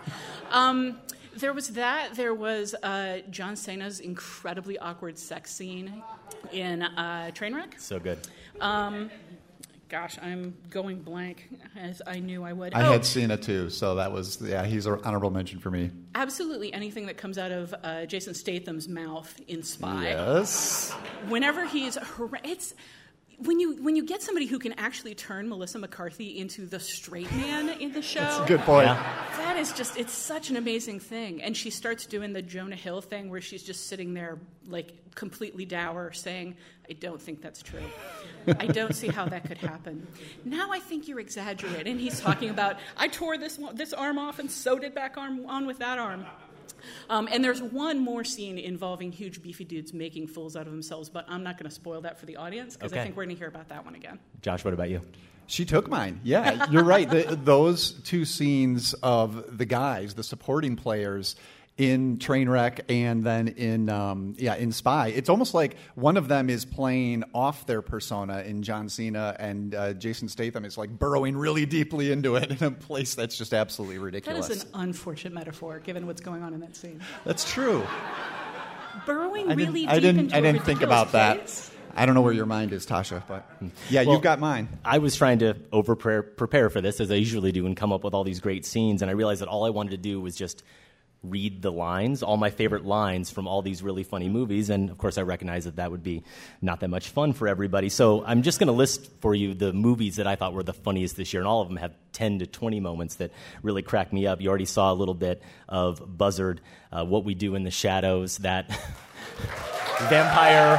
Um, there was that. There was uh, John Cena's incredibly awkward sex scene in uh, Trainwreck. So good. Um, gosh, I'm going blank, as I knew I would. I Oh, had Cena too, so that was, yeah, he's an honorable mention for me. absolutely anything that comes out of uh, Jason Statham's mouth in Spy. Yes. Whenever he's, hor- it's when you when you get somebody who can actually turn Melissa McCarthy into the straight man in the show. That's a good point. That is just it's such an amazing thing. And she starts doing the Jonah Hill thing where she's just sitting there like completely dour saying, I don't think that's true. I don't see how that could happen. Now I think you're exaggerating. And he's talking about I tore this this arm off and sewed it back on, on with that arm. Um, and there's one more scene involving huge beefy dudes making fools out of themselves, but I'm not going to spoil that for the audience because Okay. I think we're going to hear about that one again. Josh, what about you? She took mine. Yeah, you're right. The, those two scenes of the guys, the supporting players in Trainwreck and then in um, yeah in Spy, it's almost like one of them is playing off their persona in John Cena, and uh, Jason Statham is like burrowing really deeply into it in a place that's just absolutely ridiculous. is an unfortunate metaphor given what's going on in that scene. That's true. Burrowing I really didn't, I deep didn't, into I a didn't think ridiculous about that. I don't know where your mind is, Tasha, but yeah, Well, you've got mine. I was trying to over prepare for this, as I usually do, and come up with all these great scenes. And I realized that all I wanted to do was just read the lines, all my favorite lines from all these really funny movies. And of course, I recognize that that would be not that much fun for everybody. So I'm just going to list for you the movies that I thought were the funniest this year. And all of them have 10 to 20 moments that really cracked me up. You already saw a little bit of Buzzard, uh, What We Do in the Shadows, that vampire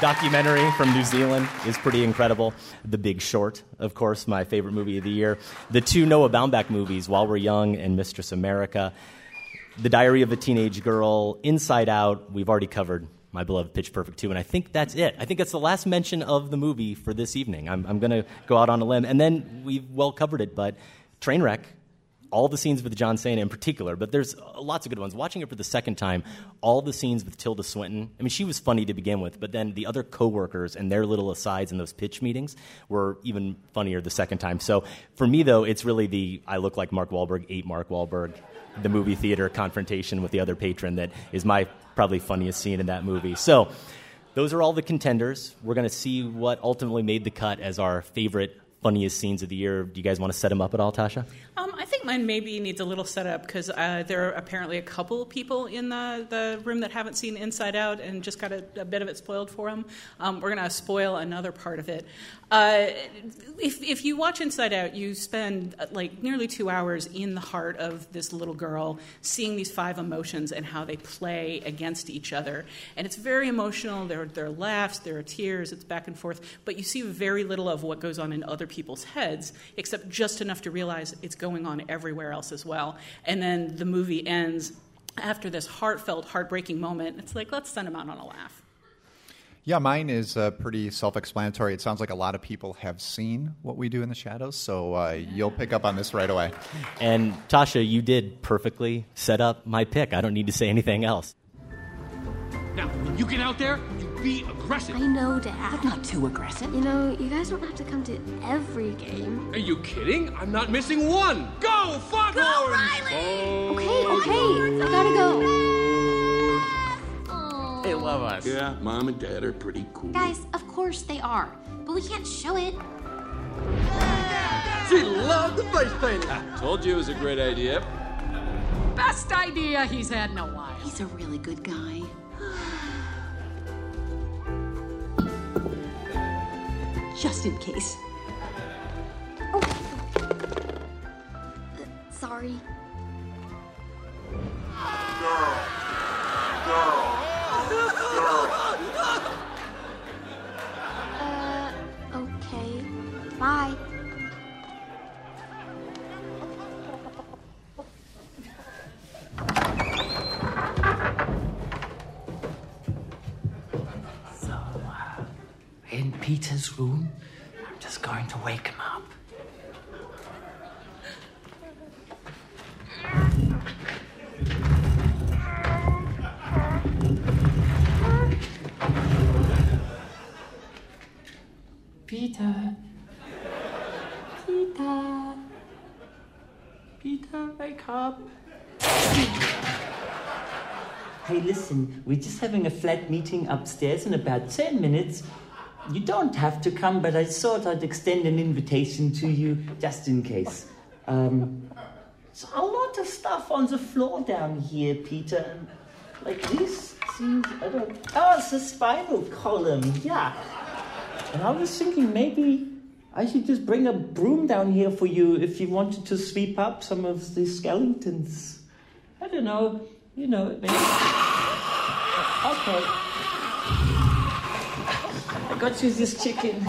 documentary from New Zealand is pretty incredible. The Big Short, of course, my favorite movie of the year. The two Noah Baumbach movies, While We're Young and Mistress America. The Diary of a Teenage Girl, Inside Out, we've already covered my beloved Pitch Perfect 2. And I think that's it. I think that's the last mention of the movie for this evening. I'm, I'm going to go out on a limb. And then we've well covered it, but Trainwreck, all the scenes with John Cena in particular, but there's lots of good ones. Watching it for the second time, all the scenes with Tilda Swinton. I mean, she was funny to begin with, but then the other coworkers and their little asides in those pitch meetings were even funnier the second time. So for me, though, it's really the I look like Mark Wahlberg, ate Mark Wahlberg, the movie theater confrontation with the other patron that is my probably funniest scene in that movie. So those are all the contenders. We're going to see what ultimately made the cut as our favorite funniest scenes of the year. Do you guys want to set them up at all, Tasha? Um, I think mine maybe needs a little setup because uh, there are apparently a couple people in the, the room that haven't seen Inside Out and just got a, a bit of it spoiled for them. Um, we're going to spoil another part of it. Uh, if, if you watch Inside Out, you spend uh, like nearly two hours in the heart of this little girl, seeing these five emotions and how they play against each other. And it's very emotional. There, there are laughs, there are tears, it's back and forth. But you see very little of what goes on in other people's heads, except just enough to realize it's going on everywhere else as well. And then the movie ends after this heartfelt, heartbreaking moment. It's like, let's send them out on a laugh. Yeah, mine is uh, pretty self explanatory. It sounds like a lot of people have seen what we do in the shadows, so uh, you'll pick up on this right away. And Tasha, you did perfectly set up my pick. I don't need to say anything else. Now, when you get out there, you be aggressive. I know, Dad. But not too aggressive. You know, you guys don't have to come to every game. Are you kidding? I'm not missing one. Go, Foghorns! Go, Riley! Okay, okay. I gotta go. They love us. Yeah, mom and dad are pretty cool. Guys, of course they are. But we can't show it. She loved the face painting. Told you it was a great idea. Best idea he's had in a while. He's a really good guy. Just in case. Oh. Sorry. Uh, Peter's room, I'm just going to wake him up. Peter. Peter. Peter, wake up. Hey, listen, we're just having a flat meeting upstairs in about 10 minutes. You don't have to come, but I thought I'd extend an invitation to you just in case. Um, there's a lot of stuff on the floor down here, Peter. Like this seems, I don't. Oh, it's a spinal column, yeah. And I was thinking maybe I should just bring a broom down here for you if you wanted to sweep up some of the skeletons. I don't know, you know, maybe. Okay. Got you this chicken.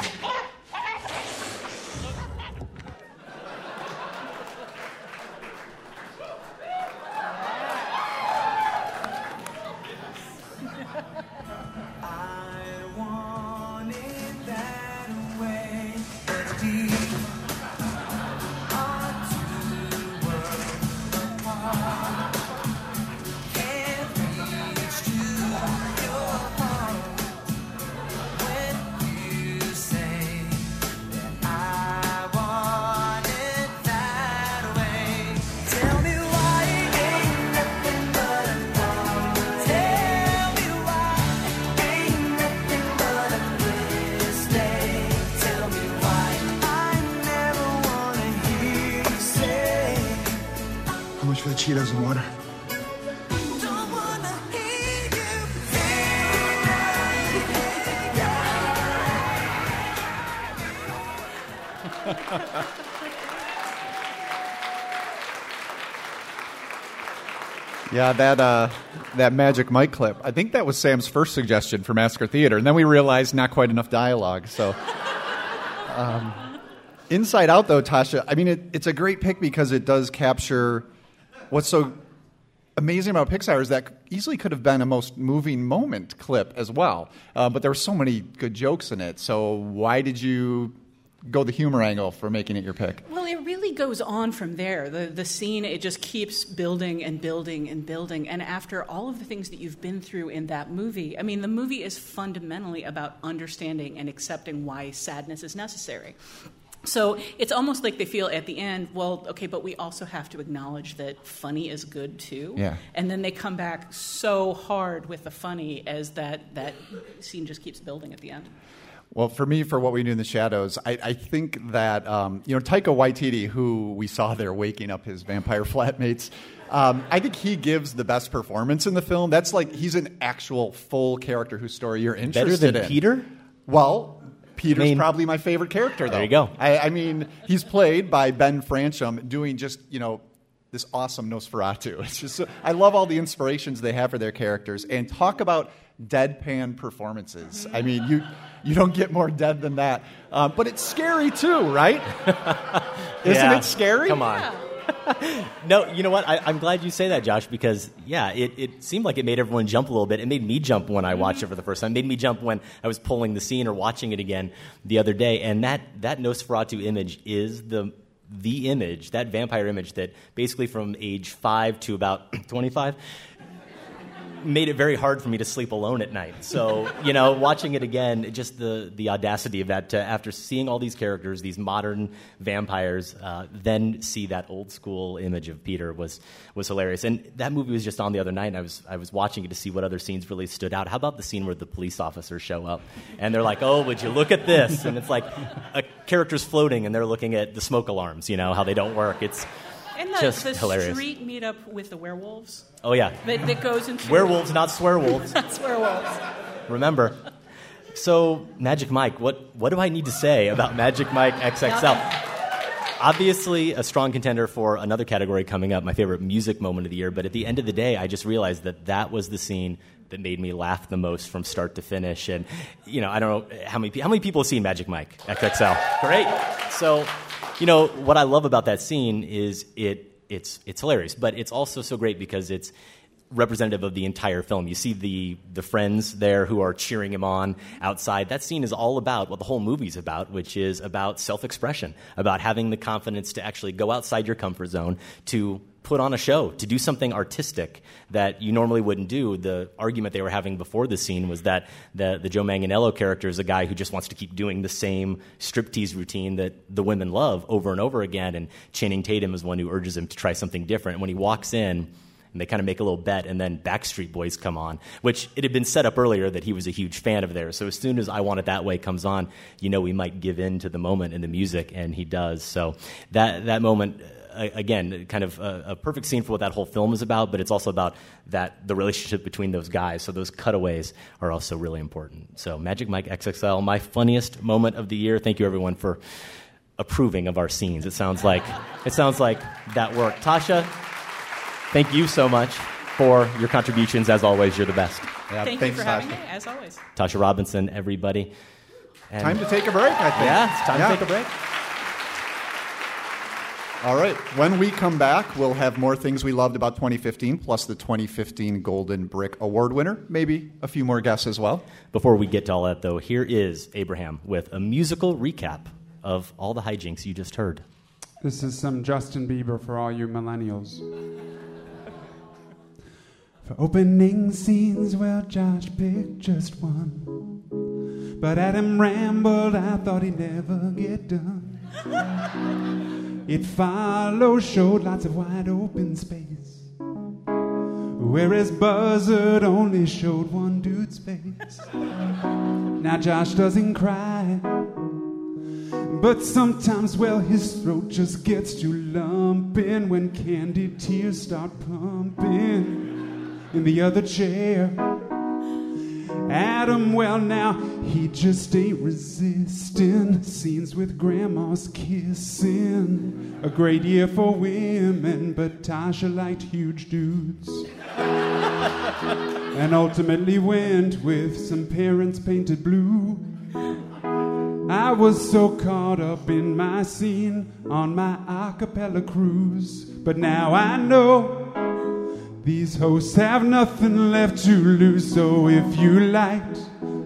Yeah, that uh, that Magic Mike clip. I think that was Sam's first suggestion for Massacre Theater, and then we realized not quite enough dialogue. So, um, Inside Out, though, Tasha. I mean, it, it's a great pick because it does capture what's so amazing about Pixar is that easily could have been a most moving moment clip as well. Uh, but there were so many good jokes in it. So why did you go the humor angle for making it your pick? Well, it really goes on from there. The the scene it just keeps building and building and building. And after all of the things that you've been through in that movie, I mean, the movie is fundamentally about understanding and accepting why sadness is necessary. So it's almost like they feel at the end, well, okay, but we also have to acknowledge that funny is good too. Yeah. And then they come back so hard with the funny as that that scene just keeps building at the end. Well, for me, for what we do in the shadows, I, I think that um, you know Taika Waititi, who we saw there waking up his vampire flatmates, um, I think he gives the best performance in the film. That's like he's an actual full character whose story you're interested in. Better than in. Peter? Well, Peter's I mean- probably my favorite character, though. There you go. I, I mean, he's played by Ben Fransham, doing just you know this awesome Nosferatu. It's just so, I love all the inspirations they have for their characters, and talk about deadpan performances. I mean, you you don't get more dead than that. Uh, but it's scary too, right? Isn't Yeah. it scary? Come on. no, you know what? I, I'm glad you say that, Josh, because yeah, it, it seemed like it made everyone jump a little bit. It made me jump when I watched it for the first time. It made me jump when I was pulling the scene or watching it again the other day. And that that Nosferatu image is the the image, that vampire image that basically from age five to about 25 made it very hard for me to sleep alone at night. So, you know, watching it again, just the, the audacity of that to, after seeing all these characters, these modern vampires, uh, then see that old school image of Peter was, was hilarious. And that movie was just on the other night, and I was, I was watching it to see what other scenes really stood out. How about the scene where the police officers show up and they're like, oh, would you look at this? And it's like a character's floating and they're looking at the smoke alarms, you know, how they don't work. It's And the, just the hilarious. street meetup with the werewolves Oh, yeah. that, that goes into Werewolves, not swearwolves. Not werewolves. Remember. So, Magic Mike, what, what do I need to say about Magic Mike XXL? Obviously, a strong contender for another category coming up, my favorite music moment of the year. But at the end of the day, I just realized that that was the scene that made me laugh the most from start to finish. And, you know, I don't know how many, how many people have seen Magic Mike XXL? Great. So, you know, what I love about that scene is it, it's, it's hilarious, but it's also so great because it's, representative of the entire film. You see the the friends there who are cheering him on outside. That scene is all about what the whole movie's about, which is about self-expression, about having the confidence to actually go outside your comfort zone, to put on a show, to do something artistic that you normally wouldn't do. The argument they were having before the scene was that the, the Joe Manganiello character is a guy who just wants to keep doing the same striptease routine that the women love over and over again, and Channing Tatum is one who urges him to try something different. And when he walks in, and they kind of make a little bet, and then Backstreet Boys come on, which it had been set up earlier that he was a huge fan of theirs. So as soon as I Want It That Way comes on, you know we might give in to the moment and the music, and he does. So that that moment. uh, Again, kind of a, a perfect scene for what that whole film is about, but it's also about that the relationship between those guys. So those cutaways are also really important. So Magic Mike XXL, my funniest moment of the year. Thank you everyone for approving of our scenes. It sounds like it sounds like that worked. Tasha, thank you so much for your contributions. As always, you're the best. Thank you for having me, as always. Tasha Robinson, everybody. And- Time to take a break, I think. Yeah, it's time Yeah. to take a break. All right. When we come back, we'll have more things we loved about 2015, plus the 2015 Golden Brick Award winner. Maybe a few more guests as well. Before we get to all that, though, here is Abraham with a musical recap of all the hijinks you just heard. This is some Justin Bieber for all you millennials. For opening scenes, well, Josh picked just one. But Adam rambled, I thought he'd never get done. It followed, showed lots of wide open space. Whereas Buzzard only showed one dude's face. Now Josh doesn't cry. But sometimes, well, his throat just gets too lumping when candy tears start pumping in the other chair. Adam, well, now he just ain't resisting scenes with grandma's kissing. A great year for women, but Tasha liked huge dudes. and ultimately went with some parents painted blue. I was so caught up in my scene on my a cappella cruise. But now I know These hosts have nothing left to lose, so if you liked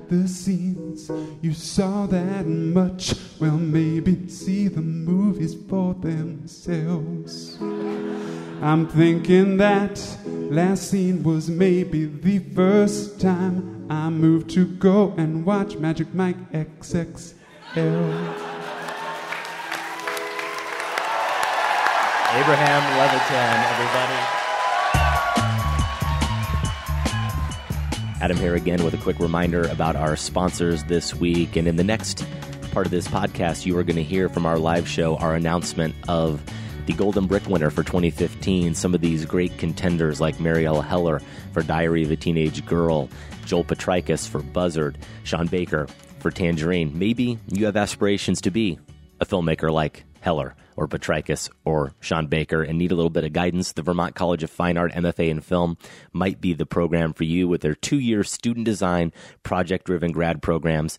the scenes, you saw that much, well, maybe see the movies for themselves. I'm thinking that last scene was maybe the first time I moved to go and watch Magic Mike XXL. Abraham Levitan, everybody. Adam here again with a quick reminder about our sponsors this week. And in the next part of this podcast, you are going to hear from our live show our announcement of the Golden Brick winner for 2015. Some of these great contenders like Marielle Heller for Diary of a Teenage Girl, Joel Potrykus for Buzzard, Sean Baker for Tangerine. Maybe you have aspirations to be a filmmaker like Heller or Potrykus or Sean Baker and need a little bit of guidance, the Vermont College of Fine Art MFA in Film might be the program for you with their two year student design, project driven grad programs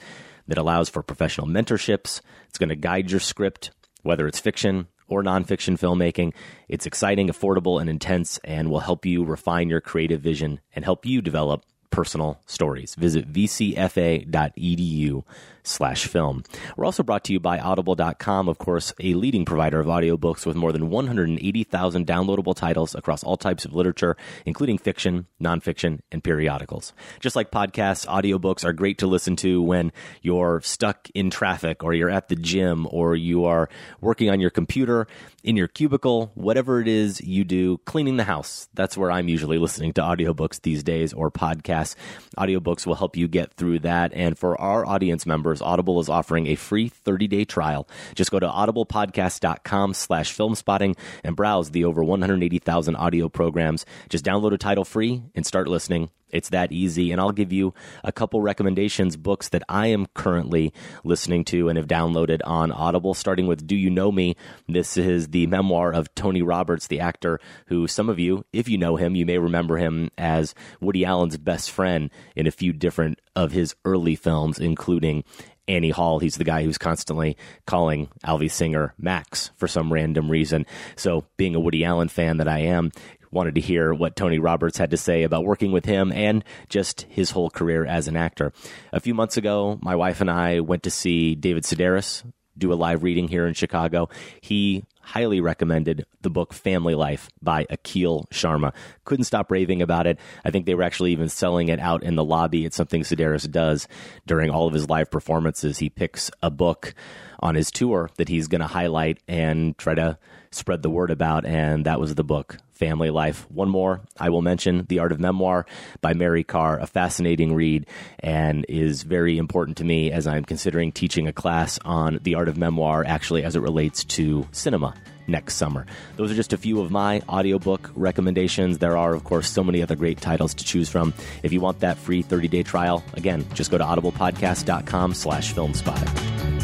that allows for professional mentorships. It's going to guide your script, whether it's fiction or nonfiction filmmaking. It's exciting, affordable, and intense, and will help you refine your creative vision and help you develop personal stories. Visit vcfa.edu slash film. We're also brought to you by audible.com, of course, a leading provider of audiobooks with more than 180,000 downloadable titles across all types of literature, including fiction, nonfiction, and periodicals. Just like podcasts, audiobooks are great to listen to when you're stuck in traffic or you're at the gym or you are working on your computer in your cubicle, whatever it is you do, cleaning the house. That's where I'm usually listening to audiobooks these days or podcasts. Audiobooks will help you get through that. And for our audience members, Audible is offering a free 30-day trial. Just go to audiblepodcast.com slash filmspotting and browse the over 180,000 audio programs. Just download a title free and start listening. It's that easy. And I'll give you a couple recommendations, books that I am currently listening to and have downloaded on Audible, starting with Do You Know Me? This is the memoir of Tony Roberts, the actor who some of you, if you know him, you may remember him as Woody Allen's best friend in a few different of his early films, including Annie Hall. He's the guy who's constantly calling Alvy Singer Max for some random reason. So, being a Woody Allen fan that I am, wanted to hear what Tony Roberts had to say about working with him and just his whole career as an actor. A few months ago, my wife and I went to see David Sedaris do a live reading here in Chicago. He highly recommended the book Family Life by Akhil Sharma. Couldn't stop raving about it. I think they were actually even selling it out in the lobby. It's something Sedaris does during all of his live performances. He picks a book on his tour that he's going to highlight and try to spread the word about, and that was the book, Family Life. One more I will mention The Art of Memoir by Mary Karr, a fascinating read, and is very important to me as I'm considering teaching a class on the art of memoir, actually, as it relates to cinema next summer. Those are just a few of my audiobook recommendations. There are, of course, so many other great titles to choose from. If you want that free 30-day trial, again, just go to audiblepodcast.com slash filmspotting.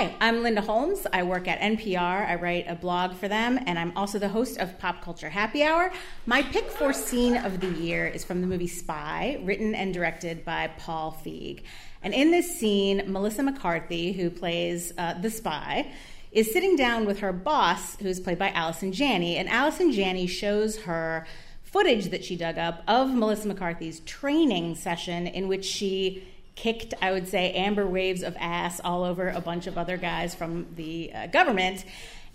Hi, I'm Linda Holmes. I work at NPR. I write a blog for them, and I'm also the host of Pop Culture Happy Hour. My pick for scene of the year is from the movie Spy, written and directed by Paul Feig. And in this scene, Melissa McCarthy, who plays uh, the spy, is sitting down with her boss, who's played by Allison Janney, and Allison Janney shows her footage that she dug up of Melissa McCarthy's training session in which she kicked, I would say, amber waves of ass all over a bunch of other guys from the uh, government.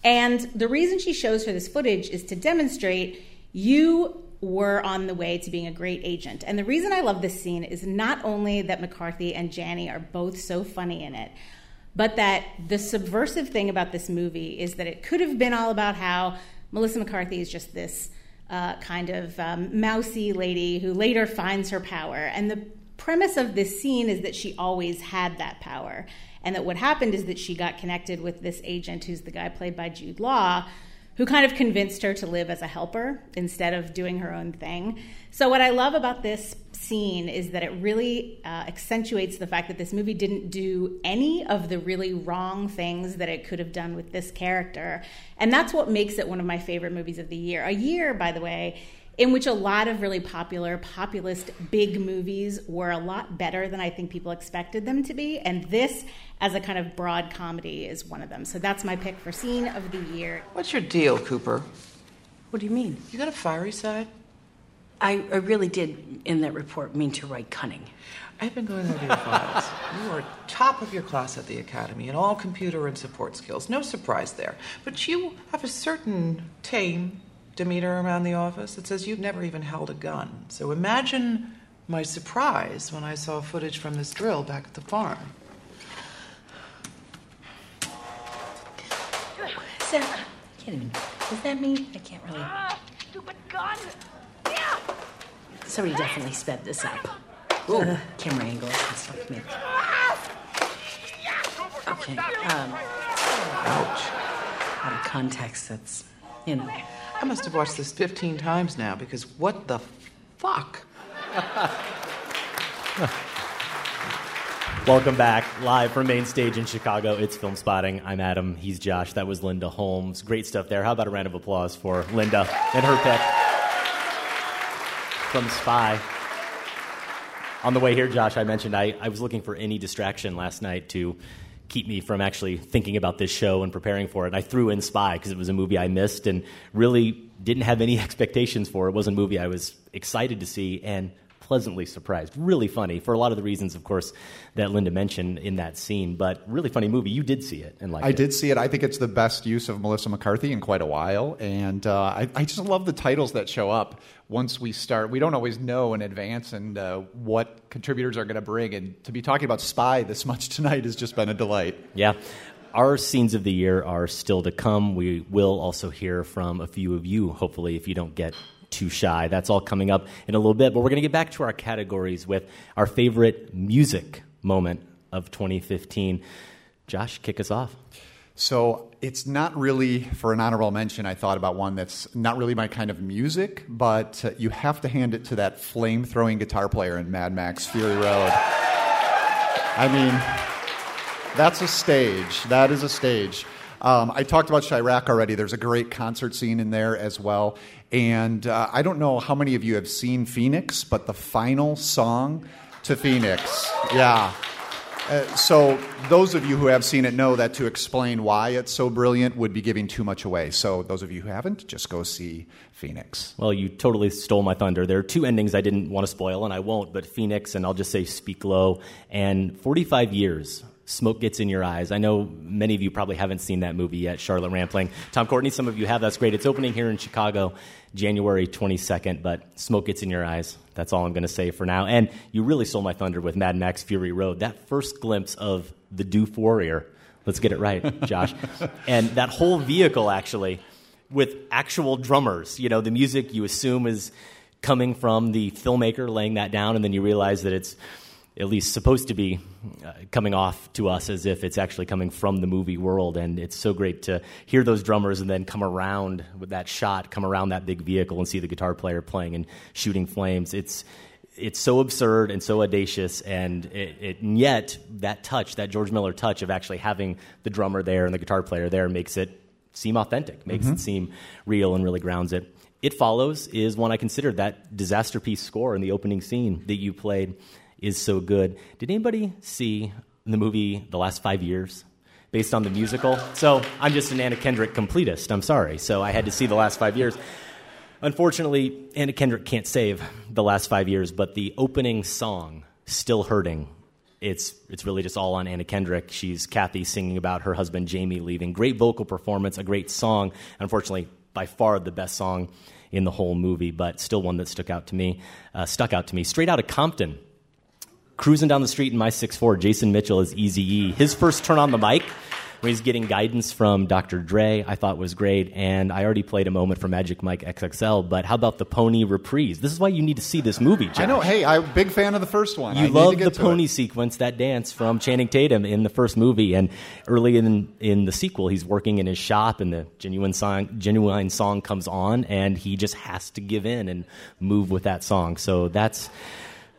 And the reason she shows her this footage is to demonstrate you were on the way to being a great agent. And the reason I love this scene is not only that McCarthy and Janney are both so funny in it, but that the subversive thing about this movie is that it could have been all about how Melissa McCarthy is just this uh, kind of um, mousy lady who later finds her power. And the premise of this scene is that she always had that power. And that what happened is that she got connected with this agent, who's the guy played by Jude Law, who kind of convinced her to live as a helper instead of doing her own thing. So, what I love about this scene is that it really uh, accentuates the fact that this movie didn't do any of the really wrong things that it could have done with this character. And that's what makes it one of my favorite movies of the year. A year, by the way, in which a lot of really popular populist big movies were a lot better than I think people expected them to be, and this as a kind of broad comedy is one of them. So that's my pick for scene of the year. What's your deal, Cooper? What do you mean? You got a fiery side? I, I really did, in that report, mean to write cunning. I've been going over your files. You are top of your class at the academy in all computer and support skills. No surprise there. But you have a certain tame demeanor around the office that says you've never even held a gun. So imagine my surprise when I saw footage from this drill back at the farm. Is that, I can't even, is that me? I can't really. Stupid gun! Somebody definitely sped this up. Uh, camera angles and stuff. Maybe. Okay. Um, Ouch. out of context, that's, you know. I must have watched this 15 times now because what the fuck? Welcome back, live from Mayne Stage in Chicago. It's Filmspotting. I'm Adam. He's Josh. That was Linda Holmes. Great stuff there. How about a round of applause for Linda and her pick from Spy? On the way here, Josh, I mentioned I, I was looking for any distraction last night to keep me from actually thinking about this show and preparing for it. And I threw in Spy because it was a movie I missed and really didn't have any expectations for. It wasn't a movie I was excited to see and pleasantly surprised. Really funny for a lot of the reasons, of course, that Linda mentioned in that scene. But really funny movie. You did see it and like I it. did see it. I think it's the best use of Melissa McCarthy in quite a while, and uh, I, I just love the titles that show up once we start. We don't always know in advance and uh, what contributors are going to bring, and to be talking about Spy this much tonight has just been a delight. Yeah. Our scenes of the year are still to come. We will also hear from a few of you, hopefully, if you don't get too shy. That's all coming up in a little bit. But we're going to get back to our categories with our favorite music moment of 2015. Josh, kick us off. So it's not really for an honorable mention. I thought about one that's not really my kind of music, but uh, you have to hand it to that flame throwing guitar player in Mad Max Fury Road. I mean, that's a stage. That is a stage. Um, I talked about Chi-Raq already. There's a great concert scene in there as well. And uh, I don't know how many of you have seen Phoenix, but the final song to Phoenix, yeah. Uh, so those of you who have seen it know that to explain why it's so brilliant would be giving too much away. So those of you who haven't, just go see Phoenix. Well, you totally stole my thunder. There are two endings I didn't want to spoil, and I won't, but Phoenix, and I'll just say Speak Low, and 45 years. Smoke Gets in Your Eyes. I know many of you probably haven't seen that movie yet, Charlotte Rampling. Tom Courtenay, some of you have. That's great. It's opening here in Chicago January 22nd, but Smoke Gets in Your Eyes. That's all I'm going to say for now. And you really stole my thunder with Mad Max Fury Road. That first glimpse of the Doof Warrior. Let's get it right, Josh. and that whole vehicle, actually, with actual drummers. You know, the music you assume is coming from the filmmaker laying that down, and then you realize that it's at least supposed to be uh, coming off to us as if it's actually coming from the movie world. And it's so great to hear those drummers and then come around with that shot, come around that big vehicle and see the guitar player playing and shooting flames. It's it's so absurd and so audacious, and it, it, and yet that touch, that George Miller touch of actually having the drummer there and the guitar player there, makes it seem authentic, makes Mhm. it seem real, and really grounds it. It follows is one I consider that Disasterpeace score in the opening scene that you played is so good. Did anybody see the movie The Last Five Years? Based on the musical. So I'm just an Anna Kendrick completist. I'm sorry. So I had to see The Last Five Years. Unfortunately, Anna Kendrick can't save The Last Five Years, but the opening song, Still Hurting, it's, it's really just all on Anna Kendrick. She's Kathy singing about her husband Jamie leaving. Great vocal performance, a great song. Unfortunately, by far the best song in the whole movie, but still one that stuck out to me. Uh, stuck out to me. Straight out of Compton, cruising down the street in my 6'4, Jason Mitchell is Easy E. His first turn on the mic when he's getting guidance from Dr. Dre, I thought was great. And I already played a moment from Magic Mike XXL, but how about the pony reprise? This is why you need to see this movie, Josh. I know. Hey, I'm a big fan of the first one. I You to love the pony it. sequence, that dance from Channing Tatum in the first movie, and early in in the sequel, he's working in his shop, and the Ginuwine song, Ginuwine song comes on, and he just has to give in and move with that song. So that's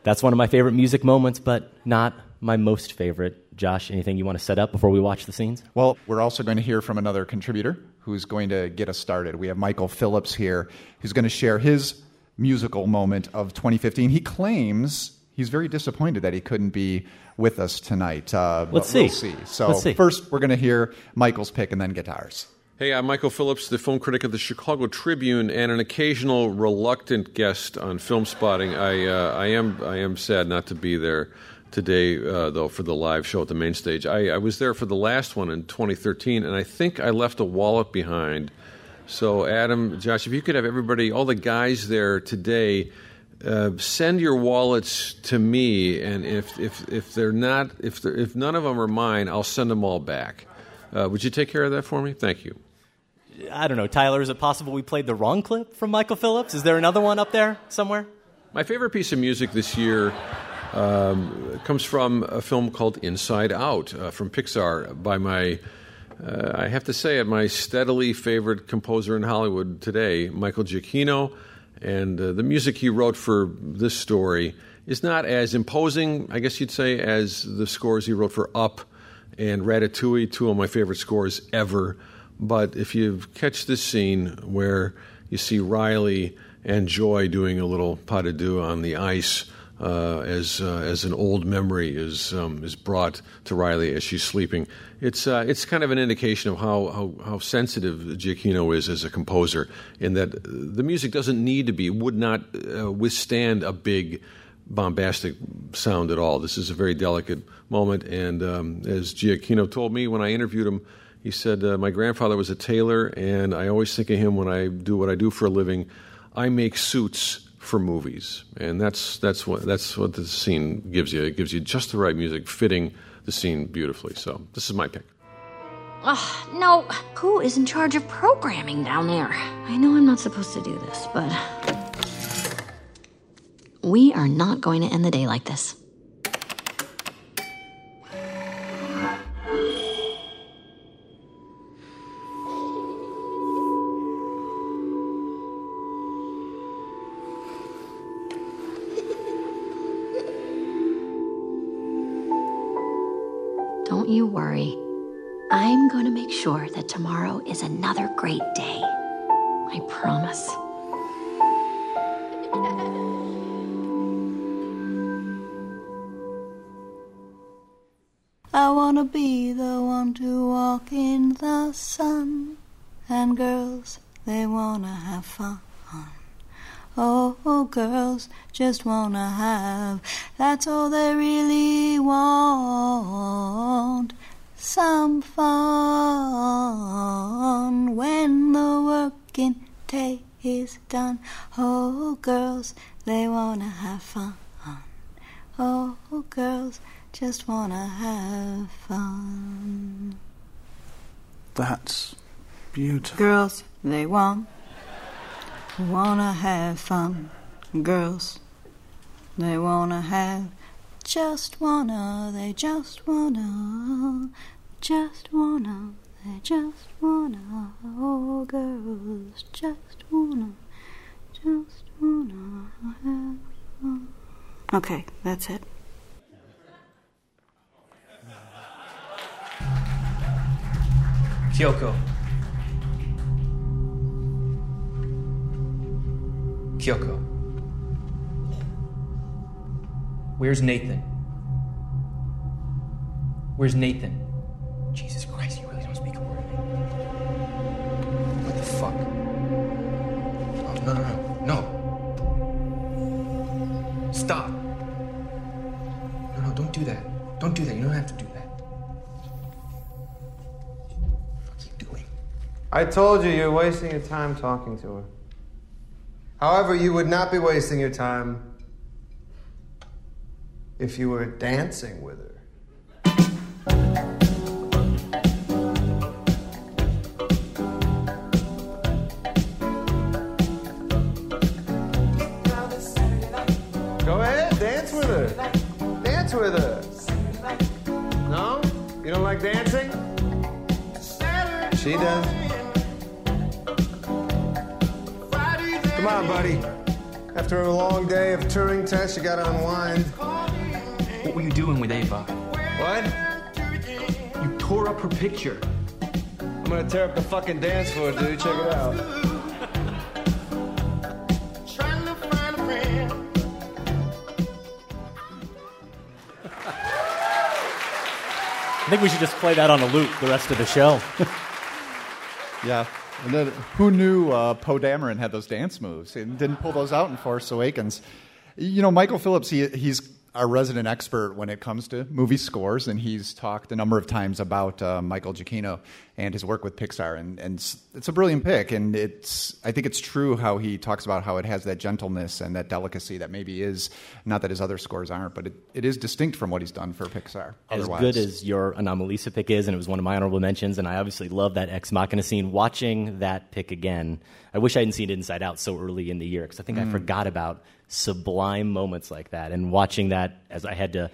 that's one of my favorite music moments, but not my most favorite. Josh, anything you want to set up before we watch the scenes? Well, we're also going to hear from another contributor who's going to get us started. We have Michael Phillips here, who's going to share his musical moment of 2015. He claims he's very disappointed that he couldn't be with us tonight. Uh, Let's but we'll see. see. So see. first, we're going to hear Michael's pick and then guitars. Hey, I'm Michael Phillips, the film critic of the Chicago Tribune, and an occasional reluctant guest on Filmspotting. I, uh, I am, I am sad not to be there today, uh, though, for the live show at the Mayne Stage. I, I was there for the last one in 2013, and I think I left a wallet behind. So, Adam, Josh, if you could have everybody, all the guys there today, uh, send your wallets to me, and if if if they're not, if they're, if none of them are mine, I'll send them all back. Uh, would you take care of that for me? Thank you. I don't know, Tyler. Is it possible we played the wrong clip from Michael Phillips? Is there another one up there somewhere? My favorite piece of music this year um, comes from a film called Inside Out uh, from Pixar by my, uh, I have to say it, my steadily favorite composer in Hollywood today, Michael Giacchino. And uh, the music he wrote for this story is not as imposing, I guess you'd say, as the scores he wrote for Up and Ratatouille, two of my favorite scores ever. But if you catch this scene where you see Riley and Joy doing a little pas de deux on the ice uh, as uh, as an old memory is um, is brought to Riley as she's sleeping, it's uh, it's kind of an indication of how, how how sensitive Giacchino is as a composer, in that the music doesn't need to be would not uh, withstand a big bombastic sound at all. This is a very delicate moment, and um, as Giacchino told me when I interviewed him, he said, uh, "My grandfather was a tailor, and I always think of him when I do what I do for a living. I make suits for movies, and that's that's what that's what the scene gives you. It gives you just the right music, fitting the scene beautifully. So this is my pick. Ugh, no. Who is in charge of programming down there? I know I'm not supposed to do this, but. We are not going to end the day like this. You worry. I'm going to make sure that tomorrow is another great day. I promise. I wanna be the one to walk in the sun. And girls, they wanna have fun. Oh, girls just wanna have. That's all they really want. Some fun when the working day is done. Oh, girls, they wanna have fun. Oh, girls just wanna have fun. That's beautiful. Girls, they want, wanna have fun. Girls, they wanna have, just wanna, they just wanna, just wanna, they just wanna. Oh, girls, just wanna, just wanna have fun. Okay, that's it. Kyoko. Kyoko. Where's Nathan? Where's Nathan? Jesus Christ, you really don't speak a word. What the fuck? Oh, no, no, no. No. Stop. No, no, don't do that. Don't do that. You don't have to do that. What are you doing? I told you you're wasting your time talking to her. However, you would not be wasting your time if you were dancing with her. Go ahead, dance with her. Dance with her. No? You don't like dancing? She does. Come on, buddy. After a long day of Turing tests, you gotta unwind. What were you doing with Ava? What? You tore up her picture. I'm gonna tear up the fucking dance floor, dude. Check it out. I think we should just play that on a loop the rest of the show. yeah. And then, who knew uh, Poe Dameron had those dance moves and didn't pull those out in Force Awakens? You know, Michael Phillips, he, he's our resident expert when it comes to movie scores, and he's talked a number of times about uh, Michael Giacchino and his work with Pixar, and, and it's a brilliant pick. And it's I think it's true how he talks about how it has that gentleness and that delicacy that maybe is not that his other scores aren't, but it, it is distinct from what he's done for Pixar. As otherwise. good as your Anomalisa pick is, and it was one of my honorable mentions, and I obviously love that Ex Machina scene. Watching that pick again, I wish I hadn't seen Inside Out so early in the year because I think I Mm. forgot about sublime moments like that. And watching that as I had to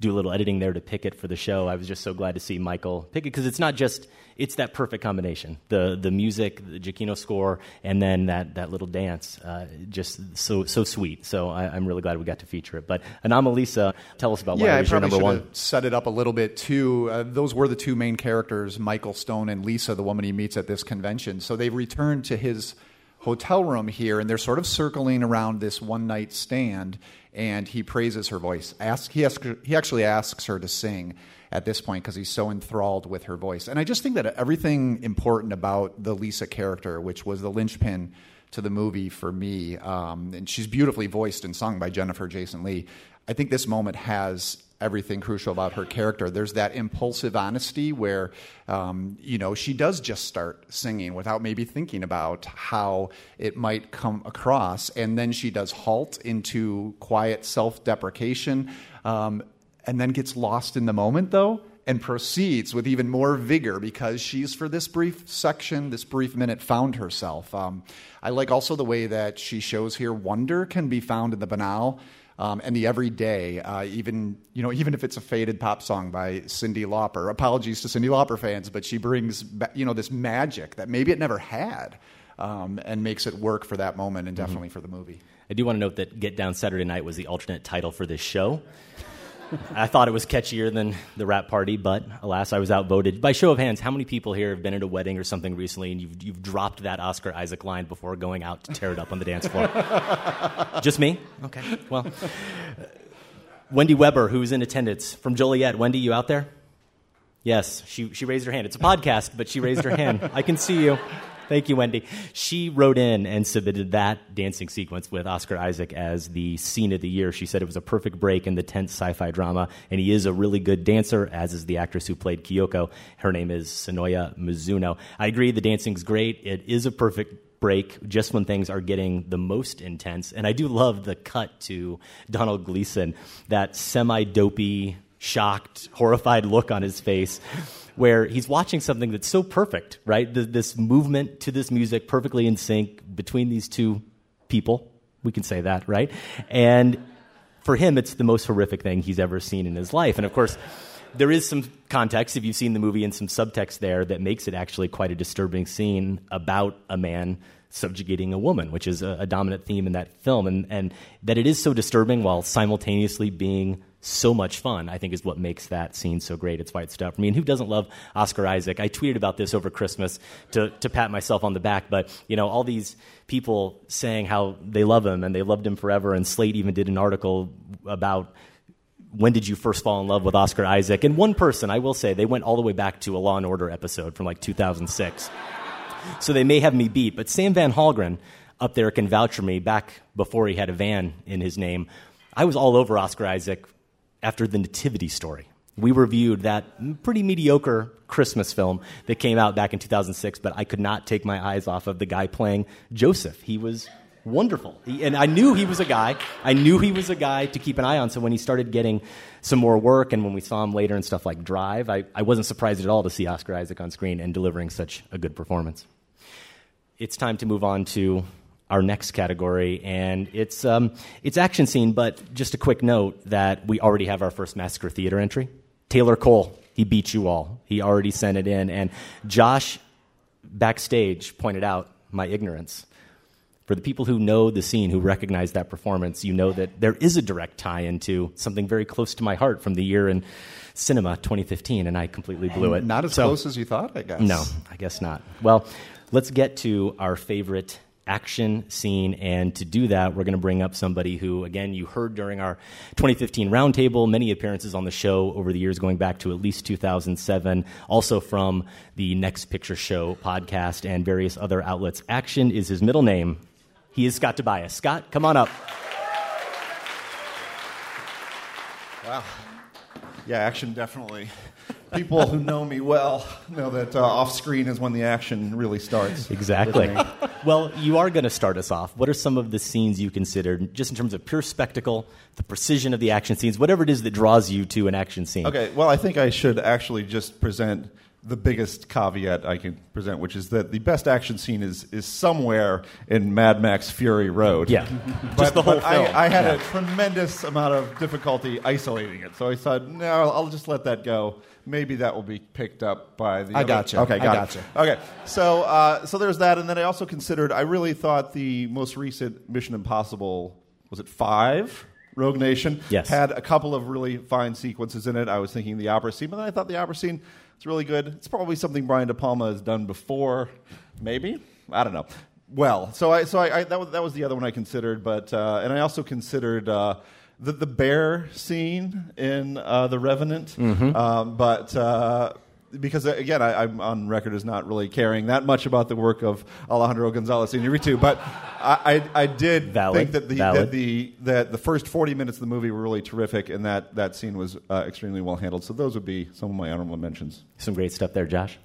do a little editing there to pick it for the show, I was just so glad to see Michael pick it because it's not just it's that perfect combination the the music, the Giacchino score, and then that that little dance, uh, just so so sweet. So I, I'm really glad we got to feature it. But Anomalisa, tell us about why yeah, it I was your number one. set it up a little bit too. Uh, those were the two main characters, Michael Stone and Lisa, the woman he meets at this convention. So they returned to his hotel room here, and they're sort of circling around this one night stand. And he praises her voice. Ask, he, asks, he actually asks her to sing at this point because he's so enthralled with her voice. And I just think that everything important about the Lisa character, which was the linchpin to the movie for me, um, and she's beautifully voiced and sung by Jennifer Jason Leigh. I think this moment has everything crucial about her character. There's that impulsive honesty where, um, you know, she does just start singing without maybe thinking about how it might come across, and then she does halt into quiet self-deprecation, um, and then gets lost in the moment, though. And proceeds with even more vigor because she's, for this brief section, this brief minute, found herself. Um, I like also the way that she shows here wonder can be found in the banal um, and the everyday, uh, even you know, even if it's a faded pop song by Cyndi Lauper. Apologies to Cyndi Lauper fans, but she brings you know this magic that maybe it never had, um, and makes it work for that moment and definitely for the movie. I do want to note that Get Down Saturday Night was the alternate title for this show. I thought it was catchier than the rap party, but alas, I was outvoted. By show of hands, how many people here have been at a wedding or something recently and you've, you've dropped that Oscar Isaac line before going out to tear it up on the dance floor? Just me? Okay. Well, Wendy Weber, who's in attendance from Joliet. Wendy, you out there? Yes, she, she raised her hand. It's a podcast, but she raised her hand. I can see you. Thank you, Wendy. She wrote in and submitted that dancing sequence with Oscar Isaac as the scene of the year. She said it was a perfect break in the tense sci fi drama, and he is a really good dancer, as is the actress who played Kyoko. Her name is Sonoya Mizuno. I agree, the dancing's great. It is a perfect break just when things are getting the most intense. And I do love the cut to Domhnall Gleeson, that semi dopey, shocked, horrified look on his face. Where he's watching something that's so perfect, right? Th- This movement to this music, perfectly in sync between these two people. We can say that, right? And for him, it's the most horrific thing he's ever seen in his life. And of course, there is some context, if you've seen the movie, and some subtext there that makes it actually quite a disturbing scene about a man subjugating a woman, which is a, a dominant theme in that film. And, and that it is so disturbing while simultaneously being so much fun, I think is what makes that scene so great. It's why it stood out for me. And who doesn't love Oscar Isaac? I tweeted about this over Christmas to, to pat myself on the back, but you know, all these people saying how they love him and they loved him forever, and Slate even did an article about when did you first fall in love with Oscar Isaac? And one person, I will say, they went all the way back to a Law and Order episode from like 2006. So they may have me beat, but Sam Van Hallgren up there can vouch for me back before he had a van in his name. I was all over Oscar Isaac after the Nativity Story. We reviewed that pretty mediocre Christmas film that came out back in 2006, but I could not take my eyes off of the guy playing Joseph. He was wonderful. He, and I knew he was a guy. I knew he was a guy to keep an eye on. So when he started getting some more work and when we saw him later in stuff like Drive, I, I wasn't surprised at all to see Oscar Isaac on screen and delivering such a good performance. It's time to move on to our next category, and it's, um, it's action scene, but just a quick note that we already have our first Massacre Theatre entry. Taylor Cole, he beat you all. He already sent it in, and Josh backstage pointed out my ignorance. For the people who know the scene, who recognize that performance, you know that there is a direct tie into something very close to my heart from the year in cinema 2015, and I completely blew it. Not as So- close as you thought, I guess. No, I guess not. Well, let's get to our favorite action scene. And to do that, we're going to bring up somebody who, again, you heard during our 2015 roundtable, many appearances on the show over the years, going back to at least 2007, also from the Next Picture Show podcast and various other outlets. Action is his middle name. He is Scott Tobias. Scott, come on up. Wow. Yeah, action definitely. People who know me well know that uh, off screen is when the action really starts. Exactly. well, you are going to start us off. What are some of the scenes you considered, just in terms of pure spectacle, the precision of the action scenes, whatever it is that draws you to an action scene? Okay, well, I think I should actually just present the biggest caveat I can present, which is that the best action scene is, is somewhere in Mad Max Fury Road. Yeah. but, Just the whole but I, film. I had Yeah. a tremendous amount of difficulty isolating it, so I said, no, I'll just let that go. Maybe that will be picked up by the. I other- gotcha. Okay, I gotcha. Okay, so uh, so there's that, and then I also considered. I really thought the most recent Mission Impossible was it five. Rogue Nation Yes. had a couple of really fine sequences in it. I was thinking the opera scene, but then I thought the opera scene was really good. It's probably something Brian De Palma has done before, maybe. I don't know. Well, so I so I, I that was that was the other one I considered, but uh, and I also considered. Uh, the, the bear scene in uh, The Revenant, Mhm. um, but uh, because uh, again, I, I'm on record as not really caring that much about the work of Alejandro Gonzalez Iñárritu, but I, I, I did Valid. think that the, that the that the first 40 minutes of the movie were really terrific, and that that scene was uh, extremely well handled. So those would be some of my honorable mentions. Some great stuff there, Josh.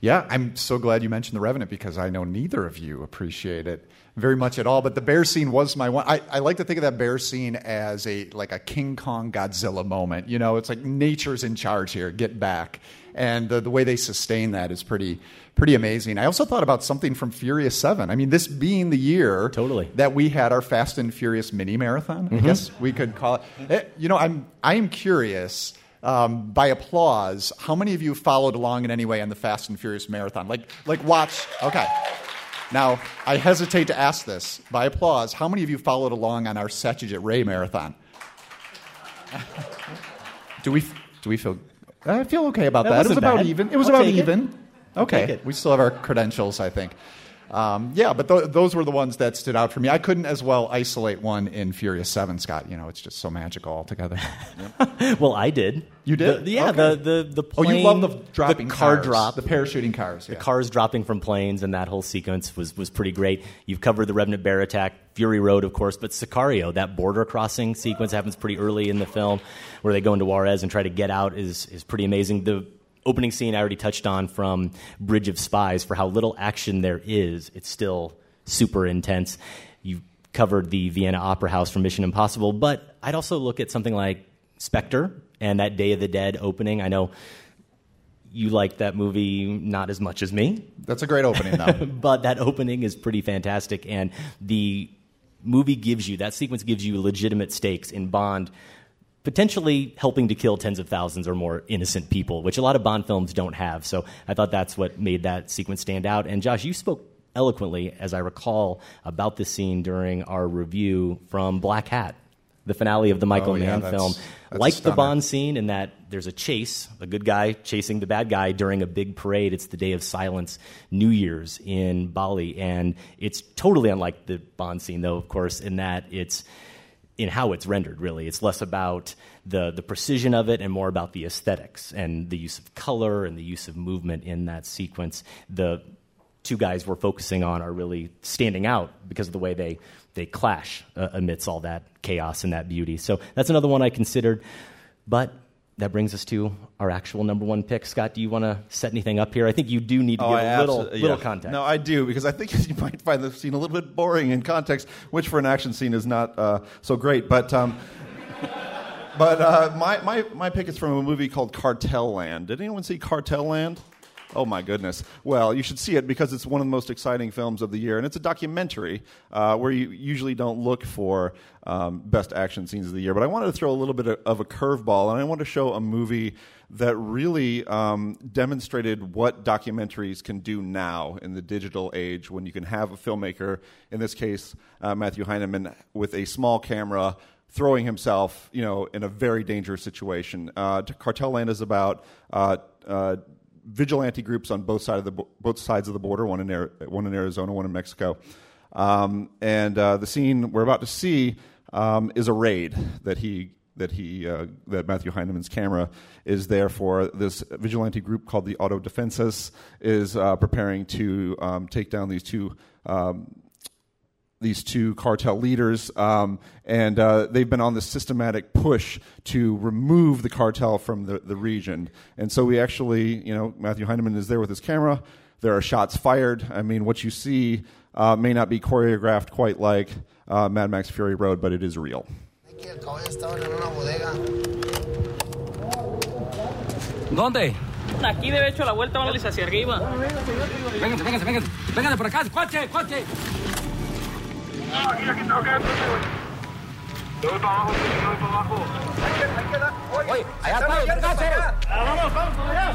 Yeah, I'm so glad you mentioned The Revenant because I know neither of you appreciate it very much at all. But the bear scene was my one. I, I like to think of that bear scene as a like a King Kong Godzilla moment. You know, it's like nature's in charge here. Get back. And the, the way they sustain that is pretty pretty amazing. I also thought about something from Furious Seven. I mean, this being the year totally that we had our Fast and Furious mini marathon. I Mhm. guess we could call it. Eh, You know, I'm I am curious. Um, by applause, how many of you followed along in any way on the Fast and Furious marathon? Like, like watch. Okay. Now, I hesitate to ask this. By applause, how many of you followed along on our Satyajit Ray marathon? do we do we feel? I feel okay about That that. It was wasn't about even. It was I'll about take it. even. Okay, we still have our credentials, I think. Um, yeah, but th- those were the ones that stood out for me. I couldn't as well isolate one in Furious Seven, Scott. You know, it's just so magical altogether. well, I did. You did? The- yeah, Okay. the the the Oh, you love the dropping car cars, drop, the parachuting cars, the cars dropping from planes, and that whole sequence was was pretty great. You've covered the Revenant Bear attack, Fury Road, of course, but Sicario, that border crossing sequence happens pretty early in the film, where they go into Juarez and try to get out is is pretty amazing. The opening scene I already touched on from Bridge of Spies for how little action there is. It's still super intense. You covered the Vienna Opera House from Mission Impossible, but I'd also look at something like Spectre and that Day of the Dead opening. I know you like that movie not as much as me. That's a great opening, though. but that opening is pretty fantastic, and the movie gives you that sequence gives you legitimate stakes in Bond. Potentially helping to kill tens of thousands or more innocent people, which a lot of Bond films don't have. So I thought that's what made that sequence stand out. And Josh, you spoke eloquently, as I recall, about this scene during our review from Blackhat, the finale of the Michael Oh, yeah, Mann that's- film. that's like the. Bond scene in that there's a chase, a good guy chasing the bad guy during a big parade. It's the day of silence, New Year's in Bali, and it's totally unlike the Bond scene, though, of course, in that it's in how it's rendered. Really, it's less about the the precision of it and more about the aesthetics and the use of color and the use of movement in that sequence. The two guys we're focusing on are really standing out because of the way they they clash uh, amidst all that chaos and that beauty. So that's another one I considered. But that brings us to our actual number one pick. Scott, do you want to set anything up here? I think you do need to Oh, give I a little absolutely- little context. No, I do because I think you might find the scene a little bit boring in context, which for an action scene is not uh, so great. But um, but uh, my, my my pick is from a movie called Cartel Land. Did anyone see Cartel Land? Oh my goodness! Well, you should see it because it's one of the most exciting films of the year, and it's a documentary uh, where you usually don't look for um, best action scenes of the year. But I wanted to throw a little bit of, a curveball, and I want to show a movie that really um, demonstrated what documentaries can do now in the digital age when you can have a filmmaker, in this case uh, Matthew Heineman, with a small camera throwing himself, you know, in a very dangerous situation. Uh, Cartel Land is about uh, uh, vigilante groups on both side of the both sides of the border, one in one in Arizona, one in Mexico. Um, and uh, the scene we're about to see um, is a raid that he that he uh, that Matthew Heineman's camera is there for. This vigilante group called the Auto Defensas is uh, preparing to um, take down these two. Um, these two cartel leaders, um, and uh, they've been on this systematic push to remove the cartel from the, the region. And so we actually, you know, Matthew Heineman is there with his camera. There are shots fired. I mean, what you see uh, may not be choreographed quite like uh, Mad Max Fury Road, but it is real. ¿Dónde? Aquí debe hecho la vuelta, vámonos hacia arriba. Vénganse, vénganse, vénganse. Vénganse por acá, coche, coche. No, aquí, aquí tengo que ver. Voy para abajo, yo voy para abajo. Hay que, hay que dar. Oye, allá está, vénganse. Vamos, vamos, para allá.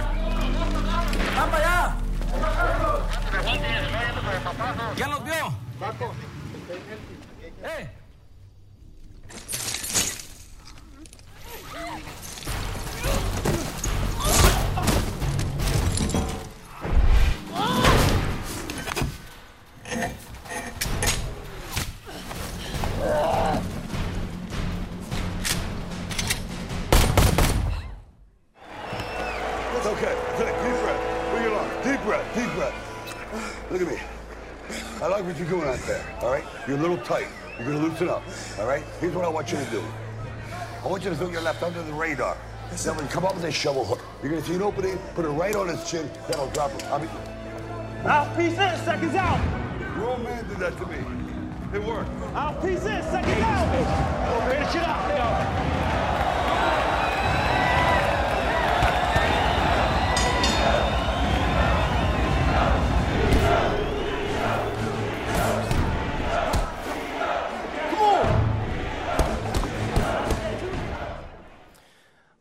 Vamos para allá. ¿Ya los vio? ¡Eh! What you're doing out there. All right. You're a little tight. You're gonna loosen up. All right. Here's what I want you to do. I want you to throw your left under the radar. Then when you come up with a shovel hook, you're gonna see an opening, put it right on his chin, that'll drop him. I mean, Mouthpiece in, seconds out. your old man did that to me. It worked. Mouthpiece in, seconds out. Finish it up.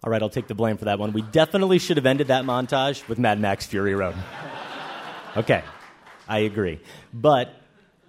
All right, I'll take the blame for that one. We definitely should have ended that montage with Mad Max Fury Road. Okay, I agree. But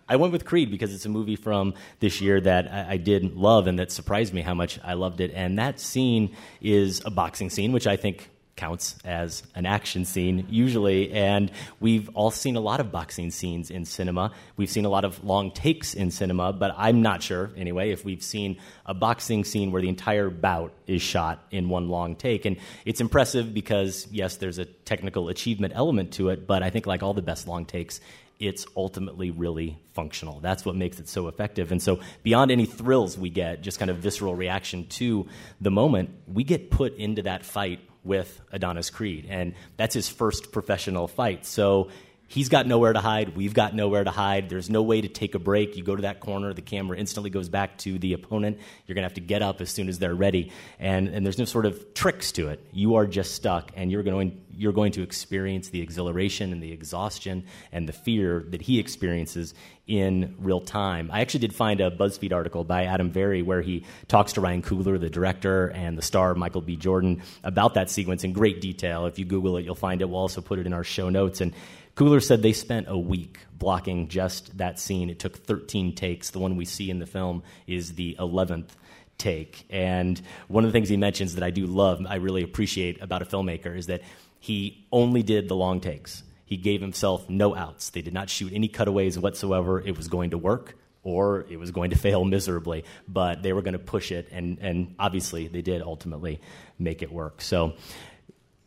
I went with Creed because it's a movie from this year that I, I did love and that surprised me how much I loved it. And that scene is a boxing scene, which I think counts as an action scene usually. And we've all seen a lot of boxing scenes in cinema. We've seen a lot of long takes in cinema, but I'm not sure, anyway, if we've seen a boxing scene where the entire bout is shot in one long take. And it's impressive because, yes, there's a technical achievement element to it, but I think, like all the best long takes, it's ultimately really functional. That's what makes it so effective. And so, beyond any thrills we get, just kind of visceral reaction to the moment, we get put into that fight with Adonis Creed. And that's his first professional fight. So, he's got nowhere to hide. We've got nowhere to hide. There's no way to take a break. You go to that corner, the camera instantly goes back to the opponent. You're going to have to get up as soon as they're ready. And, and there's no sort of tricks to it. You are just stuck, and you're going, you're going to experience the exhilaration and the exhaustion and the fear that he experiences in real time. I actually did find a BuzzFeed article by Adam Vary where he talks to Ryan Coogler, the director, and the star Michael B. Jordan about that sequence in great detail. If you Google it, you'll find it. We'll also put it in our show notes. And Coogler said they spent a week blocking just that scene. It took 13 takes. The one we see in the film is the 11th take. And one of the things he mentions that I do love, I really appreciate about a filmmaker, is that he only did the long takes. He gave himself no outs. They did not shoot any cutaways whatsoever. It was going to work or it was going to fail miserably, but they were going to push it, and, and obviously they did ultimately make it work. So,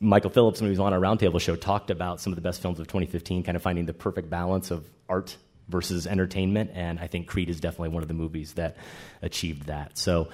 Michael Phillips, when he was on our roundtable show, talked about some of the best films of 2015, kind of finding the perfect balance of art versus entertainment, and I think Creed is definitely one of the movies that achieved that. So,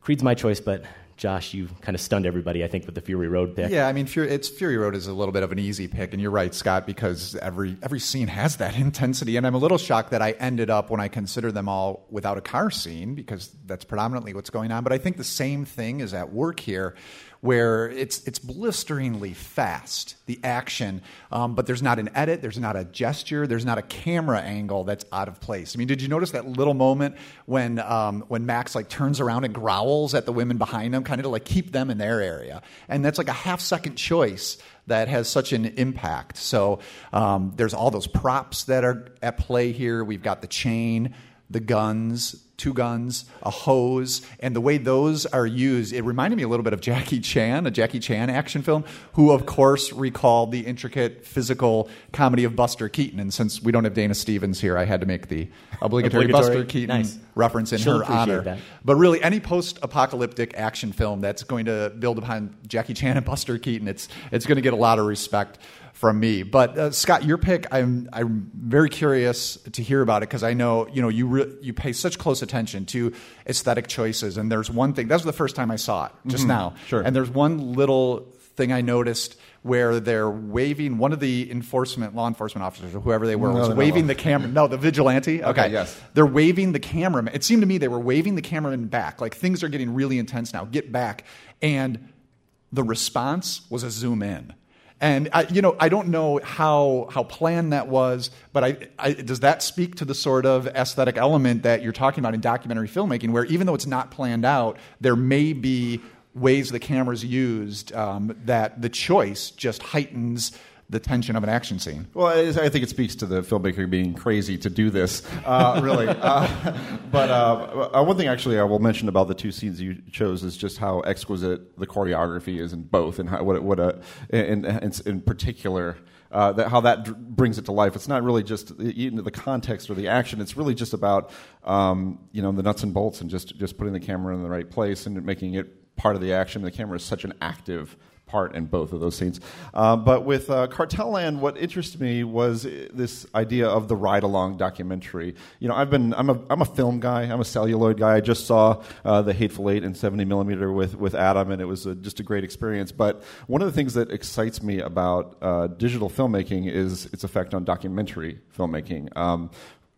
Creed's my choice, but Josh, you kind of stunned everybody, I think, with the Fury Road pick. Yeah, I mean, Fury, it's Fury Road is a little bit of an easy pick, and you're right, Scott, because every every scene has that intensity. And I'm a little shocked that I ended up when I consider them all without a car scene, because that's predominantly what's going on. But I think the same thing is at work here, where it's it's blisteringly fast, the action, um, but there's not an edit, there's not a gesture, there's not a camera angle that's out of place. I mean, did you notice that little moment when um, when Max like turns around and growls at the women behind him, kind of to like keep them in their area, and that's like a half second choice that has such an impact. So um, there's all those props that are at play here. We've got the chain the guns, two guns, a hose, and the way those are used, it reminded me a little bit of Jackie Chan, a Jackie Chan action film, who of course recalled the intricate physical comedy of Buster Keaton. And since we don't have Dana Stevens here, I had to make the obligatory, Obligatory? Buster Keaton Nice. reference in She'll her honor. that. But really, any post-apocalyptic action film that's going to build upon Jackie Chan and Buster Keaton, it's it's going to get a lot of respect from me. But uh, Scott, your pick, I'm I'm very curious to hear about it because I know you know you re- you pay such close attention to aesthetic choices. And there's one thing that was the first time I saw it just Mhm. now. Sure. And there's one little thing I noticed. Where they're waving, one of the enforcement, law enforcement officers, or whoever they were, No, was no, no. waving the camera. No, the vigilante. Okay, yes. They're waving the cameraman. It seemed to me they were waving the cameraman back. Like things are getting really intense now. Get back. And the response was a zoom in. And I, you know, I don't know how how planned that was, but I, I, does that speak to the sort of aesthetic element that you're talking about in documentary filmmaking, where even though it's not planned out, there may be ways the camera's used um, that the choice just heightens the tension of an action scene. Well, I think it speaks to the filmmaker being crazy to do this, uh, really. uh, but uh, uh, one thing, actually, I will mention about the two scenes you chose is just how exquisite the choreography is in both, and how, what, what a, in, in, in particular. Uh, that how that brings it to life. It's not really just even the context or the action. It's really just about um, you know the nuts and bolts and just just putting the camera in the right place and making it part of the action. The camera is such an active part in both of those scenes. Uh, but with uh, Cartel Land, what interested me was this idea of the ride along documentary. You know, I've been I'm a I'm a film guy. I'm a celluloid guy. I just saw uh, the Hateful Eight in 70 millimeter with with Adam, and it was a, just a great experience. But one of the things that excites me about uh, digital filmmaking is its effect on documentary filmmaking. Um,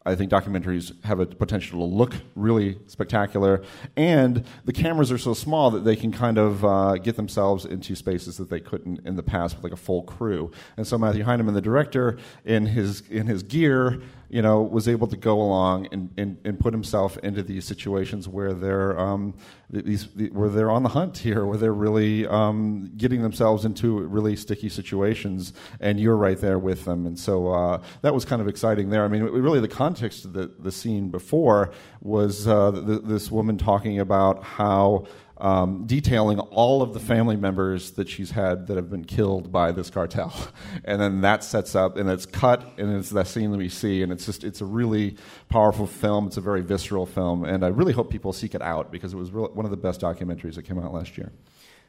I think documentaries have a potential to look really spectacular, and the cameras are so small that they can kind of uh, get themselves into spaces that they couldn't in the past with like a full crew. And so Matthew Heineman, the director, in his in his gear, you know, was able to go along and, and, and put himself into these situations where they're um, these where they're on the hunt here, where they're really um, getting themselves into really sticky situations, and you're right there with them. And so uh, that was kind of exciting there. I mean, really, the context of the the scene before was uh, th this woman talking about how um, detailing all of the family members that she's had that have been killed by this cartel, and then that sets up and it's cut and it's that scene that we see, and it's just it's a really powerful film. It's a very visceral film, and I really hope people seek it out because it was real, one of the best documentaries that came out last year.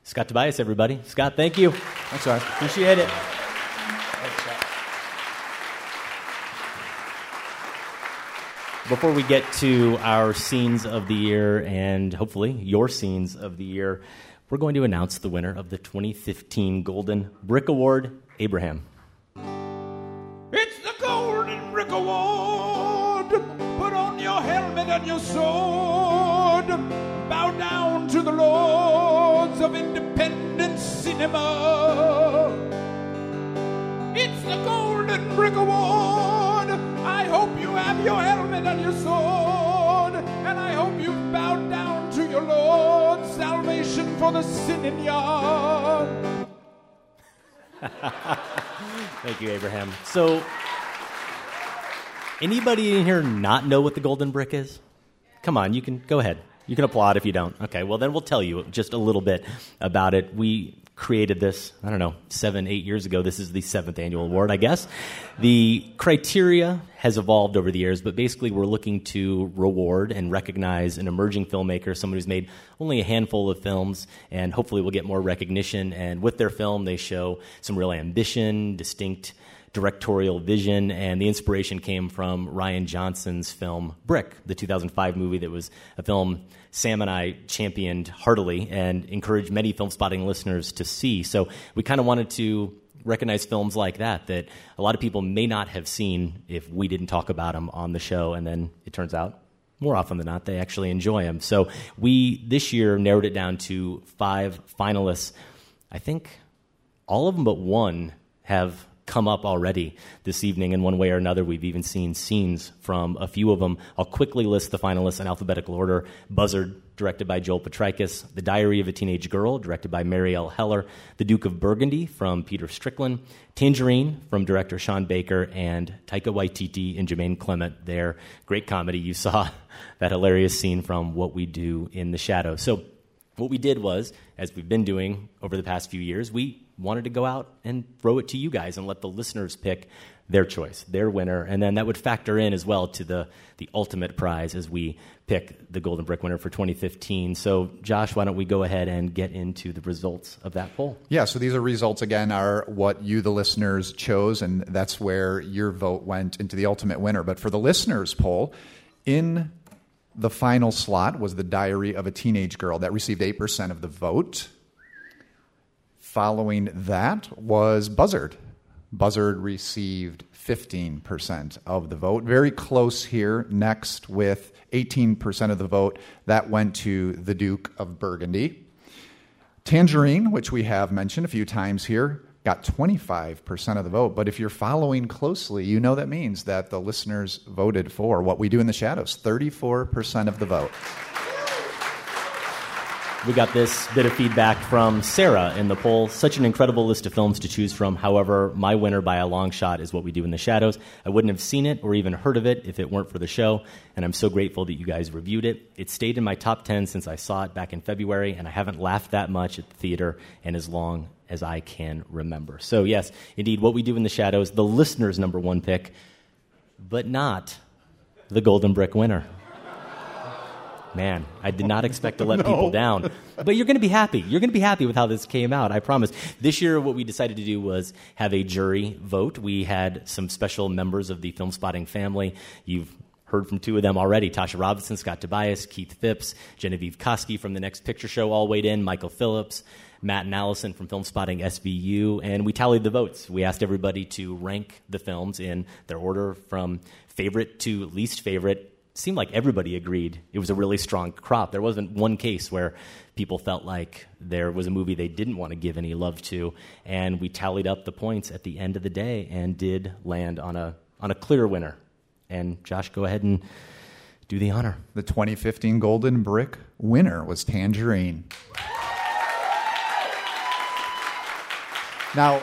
Scott Tobias, everybody. Scott, thank you. Thanks, Scott. Appreciate it. Before we get to our scenes of the year and hopefully your scenes of the year, we're going to announce the winner of the 2015 Golden Brick Award, Abraham. It's the Golden Brick Award. Put on your helmet and your sword. Bow down to the lords of independent cinema. It's the Golden Brick Award. I hope you have your helmet and your sword. And I hope you bow down to your Lord. Salvation for the sin sinning yard. Thank you, Abraham. So, anybody in here not know what the golden brick is? Come on, you can go ahead. You can applaud if you don't. Okay, well, then we'll tell you just a little bit about it. We created this, I don't know, seven, eight years ago. This is the seventh annual award, I guess. The criteria has evolved over the years, but basically, we're looking to reward and recognize an emerging filmmaker, someone who's made only a handful of films, and hopefully will get more recognition. And with their film, they show some real ambition, distinct directorial vision, and the inspiration came from Rian Johnson's film Brick, the 2005 movie that was a film Sam and I championed heartily and encouraged many Filmspotting listeners to see. So we kind of wanted to recognize films like that that a lot of people may not have seen if we didn't talk about them on the show, and then it turns out more often than not, they actually enjoy them. So we this year narrowed it down to five finalists. I think all of them but one have come up already this evening in one way or another. We've even seen scenes from a few of them. I'll quickly list the finalists in alphabetical order Buzzard, directed by Joel Potrykus, The Diary of a Teenage Girl, directed by Marielle Heller, The Duke of Burgundy from Peter Strickland, Tangerine from director Sean Baker, and Taika Waititi and Jemaine Clement. Their great comedy. You saw that hilarious scene from What We Do in the Shadows. So, what we did was, as we've been doing over the past few years, we wanted to go out and throw it to you guys and let the listeners pick their choice, their winner, and then that would factor in as well to the the ultimate prize as we pick the Golden Brick winner for 2015. So, Josh, why don't we go ahead and get into the results of that poll? Yeah, so these are results again are what you the listeners chose and that's where your vote went into the ultimate winner. But for the listeners poll, in the final slot was The Diary of a Teenage Girl that received 8% of the vote. Following that was Buzzard. Buzzard received 15% of the vote. Very close here, next with 18% of the vote. That went to the Duke of Burgundy. Tangerine, which we have mentioned a few times here, got 25% of the vote. But if you're following closely, you know that means that the listeners voted for what we do in the shadows 34% of the vote. We got this bit of feedback from Sarah in the poll. Such an incredible list of films to choose from. However, my winner by a long shot is What We Do in the Shadows. I wouldn't have seen it or even heard of it if it weren't for the show, and I'm so grateful that you guys reviewed it. It stayed in my top 10 since I saw it back in February, and I haven't laughed that much at the theater in as long as I can remember. So, yes, indeed, What We Do in the Shadows, the listener's number one pick, but not the Golden Brick winner. Man, I did not expect to let No. people down. But you're going to be happy. You're going to be happy with how this came out, I promise. This year, what we decided to do was have a jury vote. We had some special members of the Filmspotting family. You've heard from two of them already Tasha Robinson, Scott Tobias, Keith Phipps, Genevieve Koski from the Next Picture Show all weighed in, Michael Phillips. Matt and Allison from Filmspotting SVU, and we tallied the votes. We asked everybody to rank the films in their order from favorite to least favorite seemed like everybody agreed it was a really strong crop. There wasn't one case where people felt like there was a movie they didn't want to give any love to, and we tallied up the points at the end of the day and did land on a on a clear winner. And Josh, go ahead and do the honor. The 2015 Golden Brick winner was Tangerine. Now,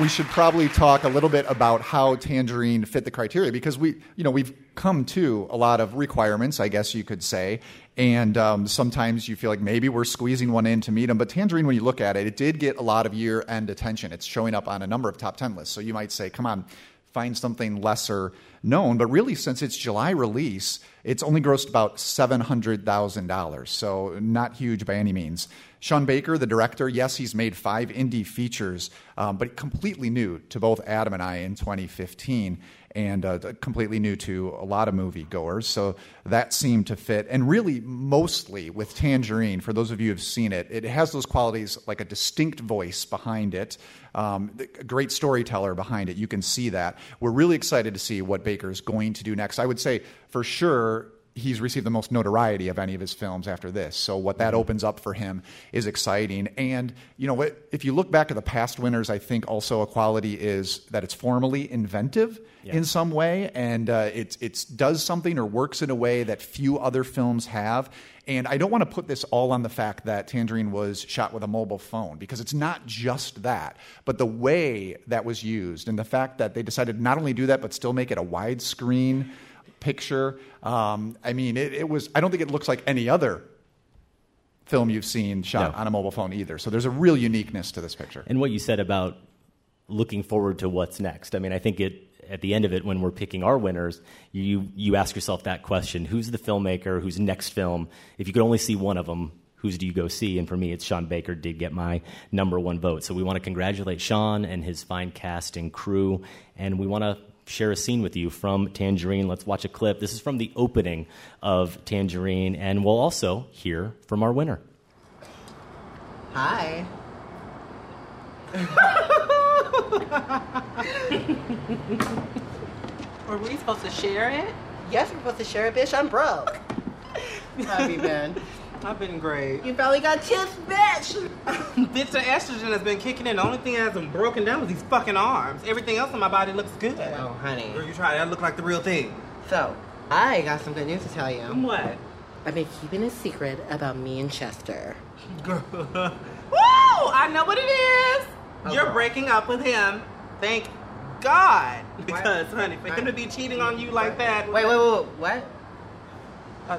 we should probably talk a little bit about how Tangerine fit the criteria because we, you know, we've come to a lot of requirements, I guess you could say, and um, sometimes you feel like maybe we're squeezing one in to meet them. But Tangerine, when you look at it, it did get a lot of year-end attention. It's showing up on a number of top ten lists. So you might say, come on, find something lesser known. But really, since its July release, it's only grossed about $700,000. So not huge by any means. Sean Baker, the director, yes, he's made five indie features, um, but completely new to both Adam and I in 2015 and uh, completely new to a lot of moviegoers. So that seemed to fit. And really, mostly with Tangerine, for those of you who've seen it, it has those qualities like a distinct voice behind it, um, a great storyteller behind it. You can see that. We're really excited to see what Baker's going to do next. I would say, for sure, he's received the most notoriety of any of his films after this. So what that opens up for him is exciting. And you know, if you look back at the past winners, I think also a quality is that it's formally inventive in some way, and uh, it it does something or works in a way that few other films have. And I don't want to put this all on the fact that Tangerine was shot with a mobile phone because it's not just that, but the way that was used and the fact that they decided not only do that but still make it a widescreen picture. Um, I mean, it, it was. I don't think it looks like any other film you've seen shot No. on a mobile phone either. So there's a real uniqueness to this picture. And what you said about looking forward to what's next. I mean, I think it at the end of it when we're picking our winners, you you ask yourself that question, who's the filmmaker whose next film, if you could only see one of them, whose do you go see? And for me, it's Sean Baker did get my number one vote. So we want to congratulate Sean and his fine cast and crew, and we want to share a scene with you from Tangerine. Let's watch a clip. This is from the opening of Tangerine, and we'll also hear from our winner. Hi. Were we supposed to share it? Yes, we're supposed to share it, bitch. I'm broke. How have you been? I've been great. You finally got tips, bitch. bitch, the estrogen has been kicking in. The only thing that hasn't broken down is these fucking arms. Everything else on my body looks good. Oh, honey. Girl, you try that look like the real thing. So, I got some good news to tell you. What? I've been keeping a secret about me and Chester. Girl. Woo! I know what it is. Oh, You're girl. breaking up with him. Thank God. Because, honey, for him to be cheating on you like that. Wait, wait, wait, what? Uh,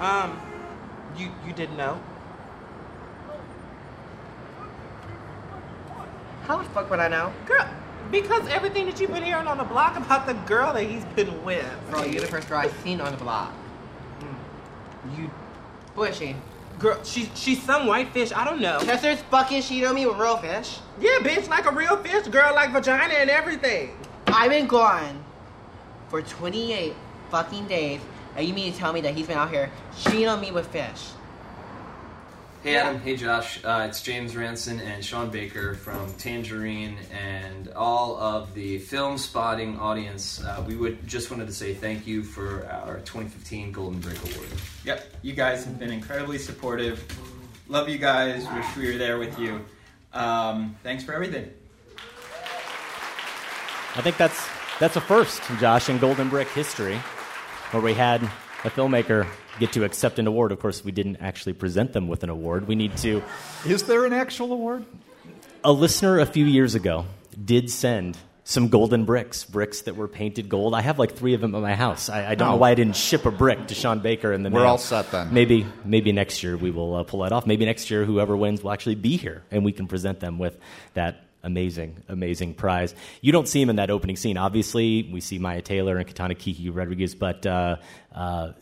Um, you you didn't know? How the fuck would I know? Girl, because everything that you've been hearing on the block about the girl that he's been with. Girl, you're the first girl I've seen on the block. You, Who is she? girl, she she's some white fish. I don't know. Chester's fucking cheating on me with real fish. Yeah, bitch, like a real fish, girl, like vagina and everything. I've been gone for 28 fucking days, and you mean to tell me that he's been out here cheating on me with fish? Hey Adam, hey Josh, uh, it's James Ransone and Sean Baker from Tangerine and all of the Filmspotting audience. Uh, we would just wanted to say thank you for our 2015 Golden Brick Award. Yep, you guys have been incredibly supportive. Love you guys. Wish we were there with you. Um, thanks for everything. I think that's that's a first, Josh, in Golden Brick history, where we had a filmmaker get to accept an award. Of course, we didn't actually present them with an award. We need to. Is there an actual award? A listener a few years ago did send some golden bricks, bricks that were painted gold. I have like three of them at my house. I, I don't know Oh. why I didn't ship a brick to Sean Baker and the We're mail. all set then. Maybe maybe next year we will uh, pull that off. Maybe next year whoever wins will actually be here and we can present them with that amazing amazing prize. You don't see him in that opening scene. Obviously, we see Mya Taylor and Kitana Kiki Rodriguez, but. Uh, uh,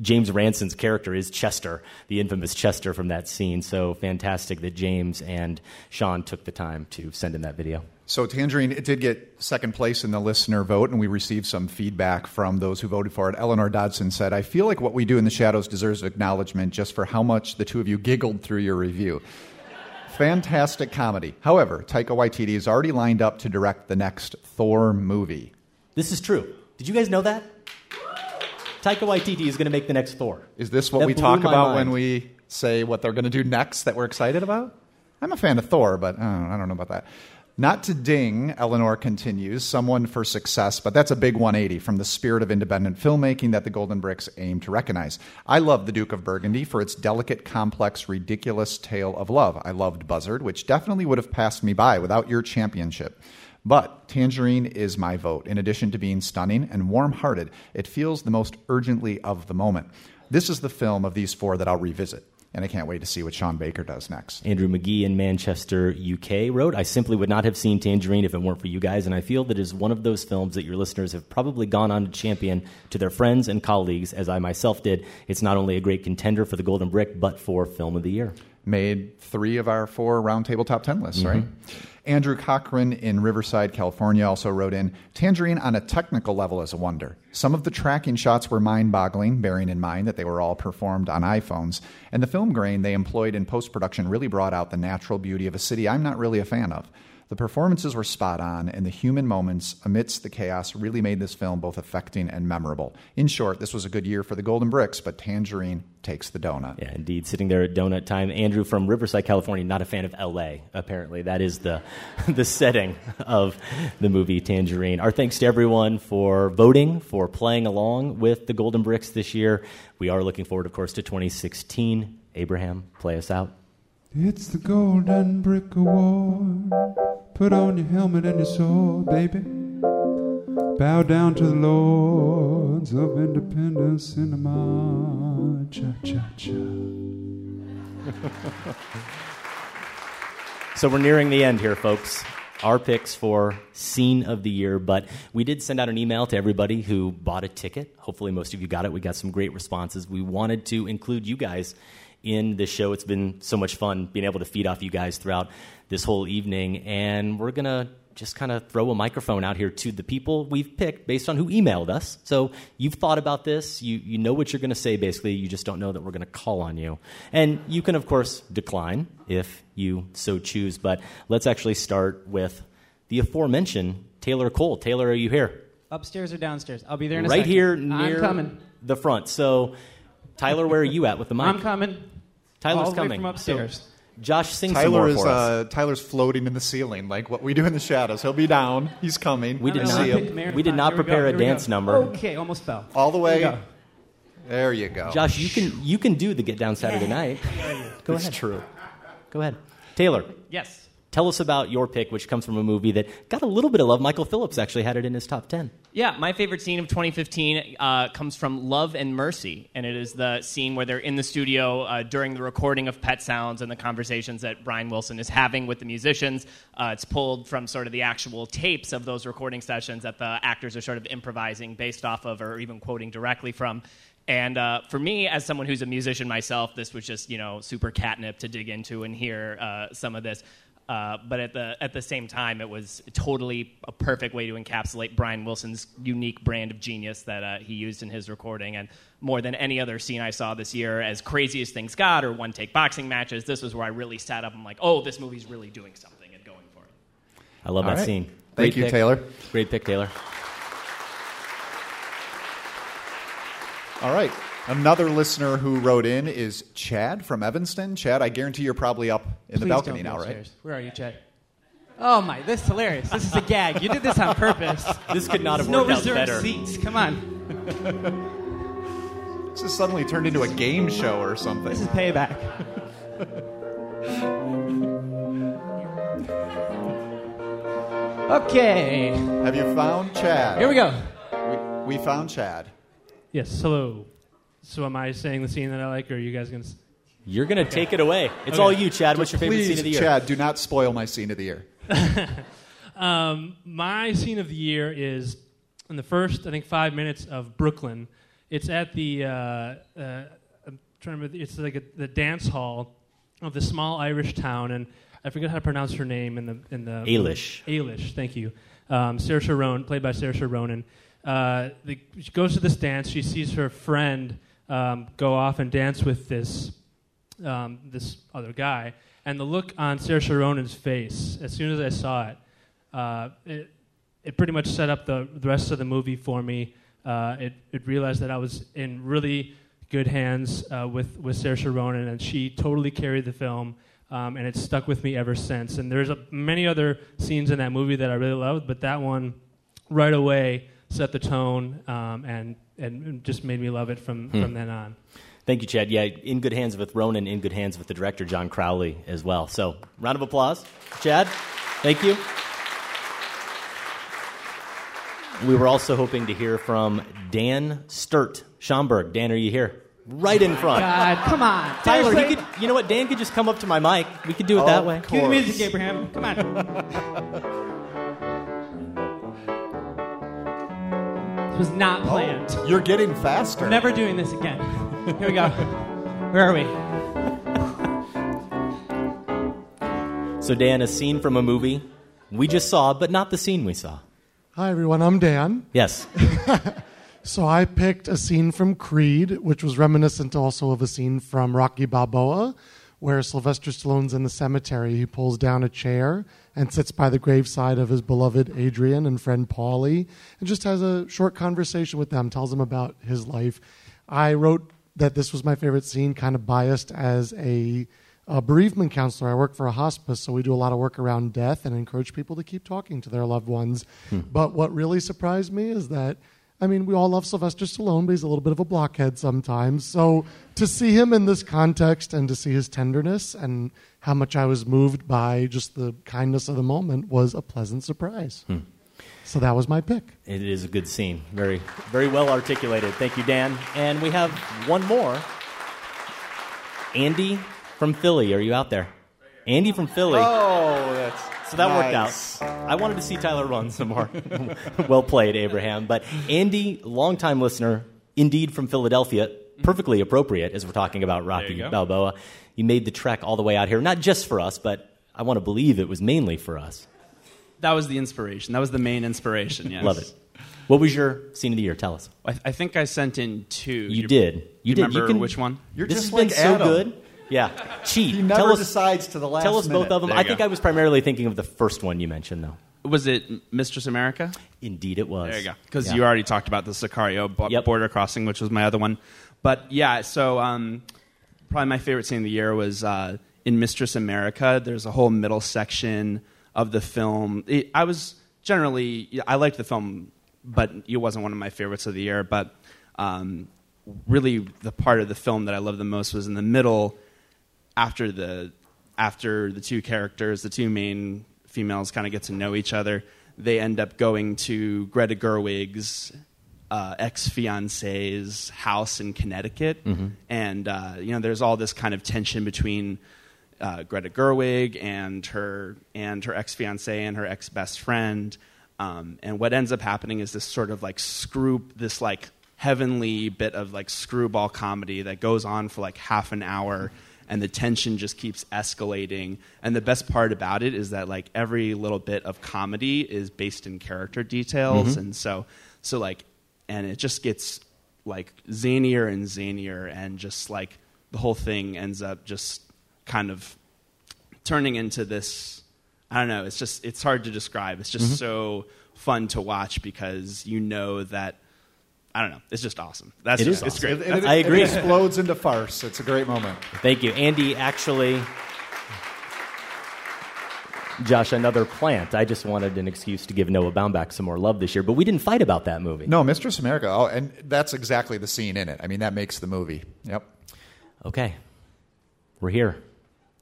James Ransone's character is Chester, the infamous Chester from that scene. So fantastic that James and Sean took the time to send in that video. So Tangerine, it did get second place in the listener vote, and we received some feedback from those who voted for it. Eleanor Dodson said, "I feel like what we do in the shadows deserves acknowledgement just for how much the two of you giggled through your review." Fantastic comedy. However, Taika Waititi is already lined up to direct the next Thor movie. This is true. Did you guys know that? Taika Waititi is going to make the next Thor. Is this what That we talk about mind. when we say what they're going to do next that we're excited about? I'm a fan of Thor, but uh, I don't know about that. Not to ding, Eleanor continues, someone for success, but that's a big 180 from the spirit of independent filmmaking that the Golden Bricks aim to recognize. I love The Duke of Burgundy for its delicate, complex, ridiculous tale of love. I loved Buzzard, which definitely would have passed me by without your championship. But Tangerine is my vote. In addition to being stunning and warm hearted, it feels the most urgently of the moment. This is the film of these four that I'll revisit, and I can't wait to see what Sean Baker does next. Andrew McGee in Manchester, UK wrote, I simply would not have seen Tangerine if it weren't for you guys, and I feel that it is one of those films that your listeners have probably gone on to champion to their friends and colleagues, as I myself did. It's not only a great contender for the Golden Brick, but for Film of the Year. Made three of our four roundtable top 10 lists, Mhm. right? Andrew Cochran in Riverside, California also wrote in Tangerine on a technical level is a wonder. Some of the tracking shots were mind boggling, bearing in mind that they were all performed on iPhones, and the film grain they employed in post production really brought out the natural beauty of a city I'm not really a fan of. The performances were spot on, and the human moments amidst the chaos really made this film both affecting and memorable. In short, this was a good year for the Golden Bricks, but Tangerine takes the donut. Yeah, indeed. Sitting there at donut time, Andrew from Riverside, California, not a fan of L.A. Apparently, that is the the setting of the movie Tangerine. Our thanks to everyone for voting, for playing along with the Golden Bricks this year. We are looking forward, of course, to 2016. Abraham, play us out. It's the Golden Brick Award. Put on your helmet and your sword, baby. Bow down to the lords of independence in cinema. Cha cha cha. So we're nearing the end here, folks. Our picks for scene of the year, but we did send out an email to everybody who bought a ticket. Hopefully, most of you got it. We got some great responses. We wanted to include you guys in the show. It's been so much fun being able to feed off you guys throughout this whole evening, and we're gonna just kind of throw a microphone out here to the people we've picked based on who emailed us. So you've thought about this, you, you know what you're going to say basically, you just don't know that we're going to call on you. And you can, of course, decline if you so choose, but let's actually start with the aforementioned Taylor Cole. Taylor, are you here? Upstairs or downstairs? I'll be there in a right second. here I'm near coming. the front. So Tyler, where are you at with the mic? I'm coming. Tyler's All the way coming from upstairs. So, Josh, sing some Tyler more is for us. uh, Tyler's floating in the ceiling, like what we do in the shadows. He'll be down. He's coming. We did I not- see him. Mary, We did not Here go, prepare a here we go. dance number. Okay, almost fell. All the way. Here we go. There you go. Josh, you can you can do the Get Down Saturday Night. Go ahead. It's true. Go ahead, Taylor. Yes. Tell us about your pick, which comes from a movie that got a little bit of love. Michael Phillips actually had it in his top ten. Yeah, my favorite scene of 2015 uh, comes from Love and Mercy, and it is the scene where they're in the studio uh, during the recording of Pet Sounds and the conversations that Brian Wilson is having with the musicians. Uh, it's pulled from sort of the actual tapes of those recording sessions that the actors are sort of improvising based off of or even quoting directly from. And uh, for me, as someone who's a musician myself, this was just you know super catnip to dig into and hear uh, some of this. Uh, but at the at the same time, it was totally a perfect way to encapsulate Brian Wilson's unique brand of genius that uh, he used in his recording. And more than any other scene I saw this year, as crazy as things got, or one take boxing matches, this was where I really sat up and I'm like, oh, this movie's really doing something and going for it. I love All that right. scene. Thank Great you, pick. Taylor. Great pick, Taylor. All right. Another listener who wrote in is Chad from Evanston. Chad, I guarantee you're probably up in the Please balcony don't go now, right? upstairs. Where are you, Chad? Oh my, this is hilarious. This is a gag. You did this on purpose. This could not have There's no worked out reserved seats. Come on. This has suddenly turned into a game show or something. This is payback. Okay. Have you found Chad? Here we go. We, we found Chad. Yes, hello. So am I saying the scene that I like, or are you guys going to... You're gonna take it away. It's all you, Chad. What's your favorite Please, scene of the year? Chad, do not spoil my scene of the year. Um, my scene of the year is in the first, I think, five minutes of Brooklyn. It's at the, uh, uh, I'm trying to remember, it's like a, the dance hall of the small Irish town, and I forget how to pronounce her name in the in the Eilis. Eilis, thank you. Um, Saoirse Ronan, played by Sarah Sharonan. Uh, the, she goes to this dance. She sees her friend um, go off and dance with this um, this other guy, and the look on Saoirse Ronan's face as soon as I saw it, uh, it, it pretty much set up the, the rest of the movie for me. Uh, it, it realized that I was in really good hands uh, with with Saoirse Ronan, and she totally carried the film. Um, and it's stuck with me ever since. And there's a, many other scenes in that movie that I really loved, but that one right away set the tone um, and and just made me love it from, Hmm. from then on. Thank you, Chad. Yeah, in good hands with Ronan, in good hands with the director John Crowley as well. So, round of applause, Chad. Thank you. We were also hoping to hear from Dan Sturt Schomburg. Dan, are you here? Right in front. God, come on. Tyler, Seriously? he could, you know what? Dan could just come up to my mic. We could do it that way. Cue the music, Abraham. Come on. was not planned. You're getting faster. We're never doing this again. Here we go. Where are we? So, Dan, a scene from a movie we just saw, but not the scene we saw. Hi, everyone. I'm Dan. Yes. So I picked a scene from Creed, which was reminiscent also of a scene from Rocky Balboa, where Sylvester Stallone's in the cemetery. He pulls down a chair and sits by the graveside of his beloved Adrian and friend Paulie, and just has a short conversation with them, tells them about his life. I wrote that this was my favorite scene, kind of biased as a, a bereavement counselor. I work for a hospice, so we do a lot of work around death and encourage people to keep talking to their loved ones. Hmm. But what really surprised me is that I mean, we all love Sylvester Stallone, but he's a little bit of a blockhead sometimes. So to see him in this context and to see his tenderness and how much I was moved by just the kindness of the moment was a pleasant surprise. Hmm. So that was my pick. It is a good scene. Very, very well articulated. Thank you, Dan. And we have one more. Andy from Philly. Are you out there? Andy from Philly. Oh, that's So that worked out. I wanted to see Tyler run some more. well played, Abraham. But Andy, longtime listener, indeed from Philadelphia, perfectly appropriate as we're talking about Rocky go. Balboa. You made the trek all the way out here, not just for us, but I want to believe it was mainly for us. That was the inspiration. That was the main inspiration. Yes. Love it. What was your scene of the year? Tell us. I, I think I sent in two. You did. You did. Remember You can- which one? You're this just has been like so good. Yeah, cheat. He never tell us, decides to the last Tell us both of them. I you think go. I was primarily thinking of the first one you mentioned, though. was it Mistress America? Indeed, it was. There you go. Because Yeah. you already talked about the Sicario bo- border crossing, which was my other one. But yeah, so um, probably my favorite scene of the year was uh, in Mistress America. There's a whole middle section of the film. It, I was generally I liked the film, but it wasn't one of my favorites of the year. But um, really, the part of the film that I loved the most was in the middle after the after the two characters, the two main females, kind of get to know each other, they end up going to Greta Gerwig's uh, ex fiance's house in Connecticut, Mhm. and uh, you know there's all this kind of tension between uh, Greta Gerwig and her and her ex fiance and her ex best friend. Um, and what ends up happening is this sort of like screw, this like heavenly bit of like screwball comedy that goes on for like half an hour, and the tension just keeps escalating. And the best part about it is that like every little bit of comedy is based in character details, Mhm. and so so like, and it just gets like zanier and zanier, and just like the whole thing ends up just kind of turning into this I don't know, it's just it's hard to describe. It's just Mhm. so fun to watch because you know that I don't know, it's just awesome. That's It just is it's great. It, it- I agree. It explodes into farce. It's a great moment. Thank you. Andy, actually, Josh, another plant. I just wanted an excuse to give Noah Baumbach some more love this year, but we didn't fight about that movie. No, Mistress America. Oh, and that's exactly the scene in it. I mean, that makes the movie. Yep. Okay. We're here.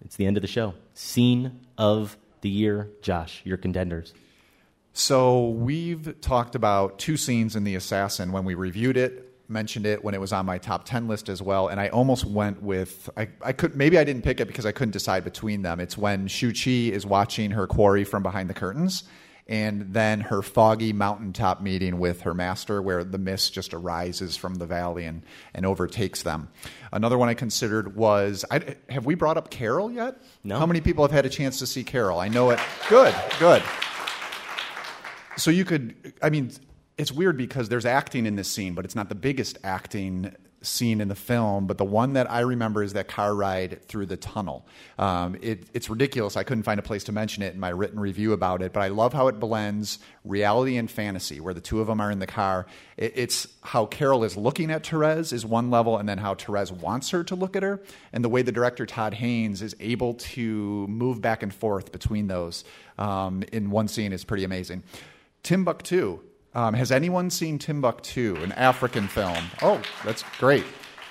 It's the end of the show. Scene of the year. Josh, your contenders. So we've talked about two scenes in The Assassin when we reviewed it, mentioned it when it was on my top 10 list as well, and I almost went with I, I could maybe I didn't pick it because I couldn't decide between them. It's when Shu Qi is watching her quarry from behind the curtains and then her foggy mountaintop meeting with her master where the mist just arises from the valley and, and overtakes them. Another one I considered was I, have we brought up Carol yet? No. How many people have had a chance to see Carol? I know it. Good, good. So you could, I mean, it's weird because there's acting in this scene, but it's not the biggest acting scene in the film. But the one that I remember is that car ride through the tunnel. Um, it, it's ridiculous. I couldn't find a place to mention it in my written review about it, but I love how it blends reality and fantasy, where the two of them are in the car. It, it's how Carol is looking at Therese is one level, and then how Therese wants her to look at her, and the way the director Todd Haynes is able to move back and forth between those um, in one scene is pretty amazing. Timbuktu. Um, has anyone seen Timbuktu, an African film? Oh, that's great.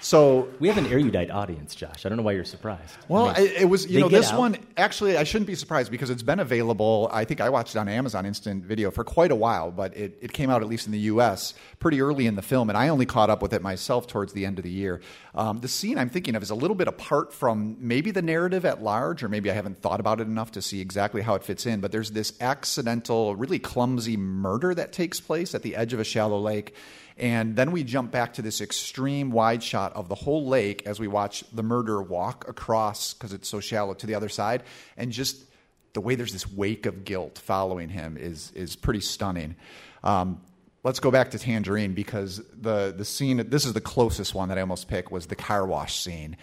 So we have an erudite audience, Josh. I don't know why you're surprised. Well, I mean, it was you know this out. one actually I shouldn't be surprised because it's been available. I think I watched it on Amazon Instant Video for quite a while, but it, it came out at least in the U.S. pretty early in the film, and I only caught up with it myself towards the end of the year. Um, the scene I'm thinking of is a little bit apart from maybe the narrative at large, or maybe I haven't thought about it enough to see exactly how it fits in. But there's this accidental, really clumsy murder that takes place at the edge of a shallow lake. And then we jump back to this extreme wide shot of the whole lake as we watch the murderer walk across because it's so shallow to the other side. And just the way there's this wake of guilt following him is, is pretty stunning. Um, let's go back to Tangerine because the, the scene, this is the closest one that I almost picked, was the car wash scene.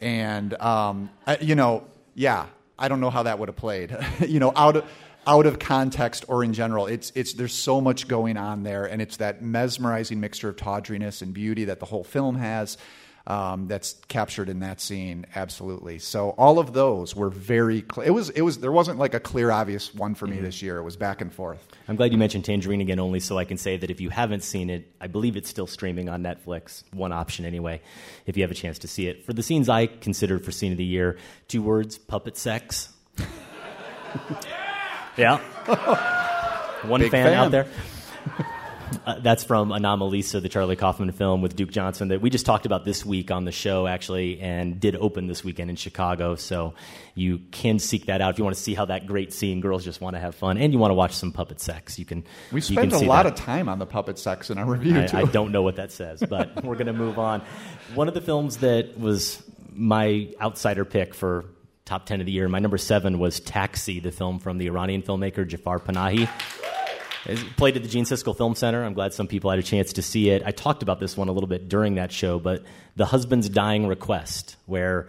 And, um, I, you know, yeah, I don't know how that would have played. you know, out of out of context or in general, it's it's there's so much going on there, and it's that mesmerizing mixture of tawdriness and beauty that the whole film has. Um, that's captured in that scene, absolutely. So all of those were very. Cl- it was. It was. There wasn't like a clear, obvious one for me this year. It was back and forth. I'm glad you mentioned Tangerine again, only so I can say that if you haven't seen it, I believe it's still streaming on Netflix. One option, anyway, if you have a chance to see it. For the scenes I considered for scene of the year, two words puppet sex. yeah. One fan, fan. out there. Uh, that's from Anomalisa, the Charlie Kaufman film with Duke Johnson that we just talked about this week on the show, actually, and did open this weekend in Chicago. So you can seek that out if you want to see how that great scene, girls just want to have fun, and you want to watch some puppet sex. You can. We spent a lot that. of time on the puppet sex in our review I, too. I don't know what that says, but we're going to move on. One of the films that was my outsider pick for top 10 of the year, my number seven was Taxi, the film from the Iranian filmmaker Jafar Panahi. It's played at the Gene Siskel Film Center. I'm glad some people had a chance to see it. I talked about this one a little bit during that show, but The Husband's Dying Request, where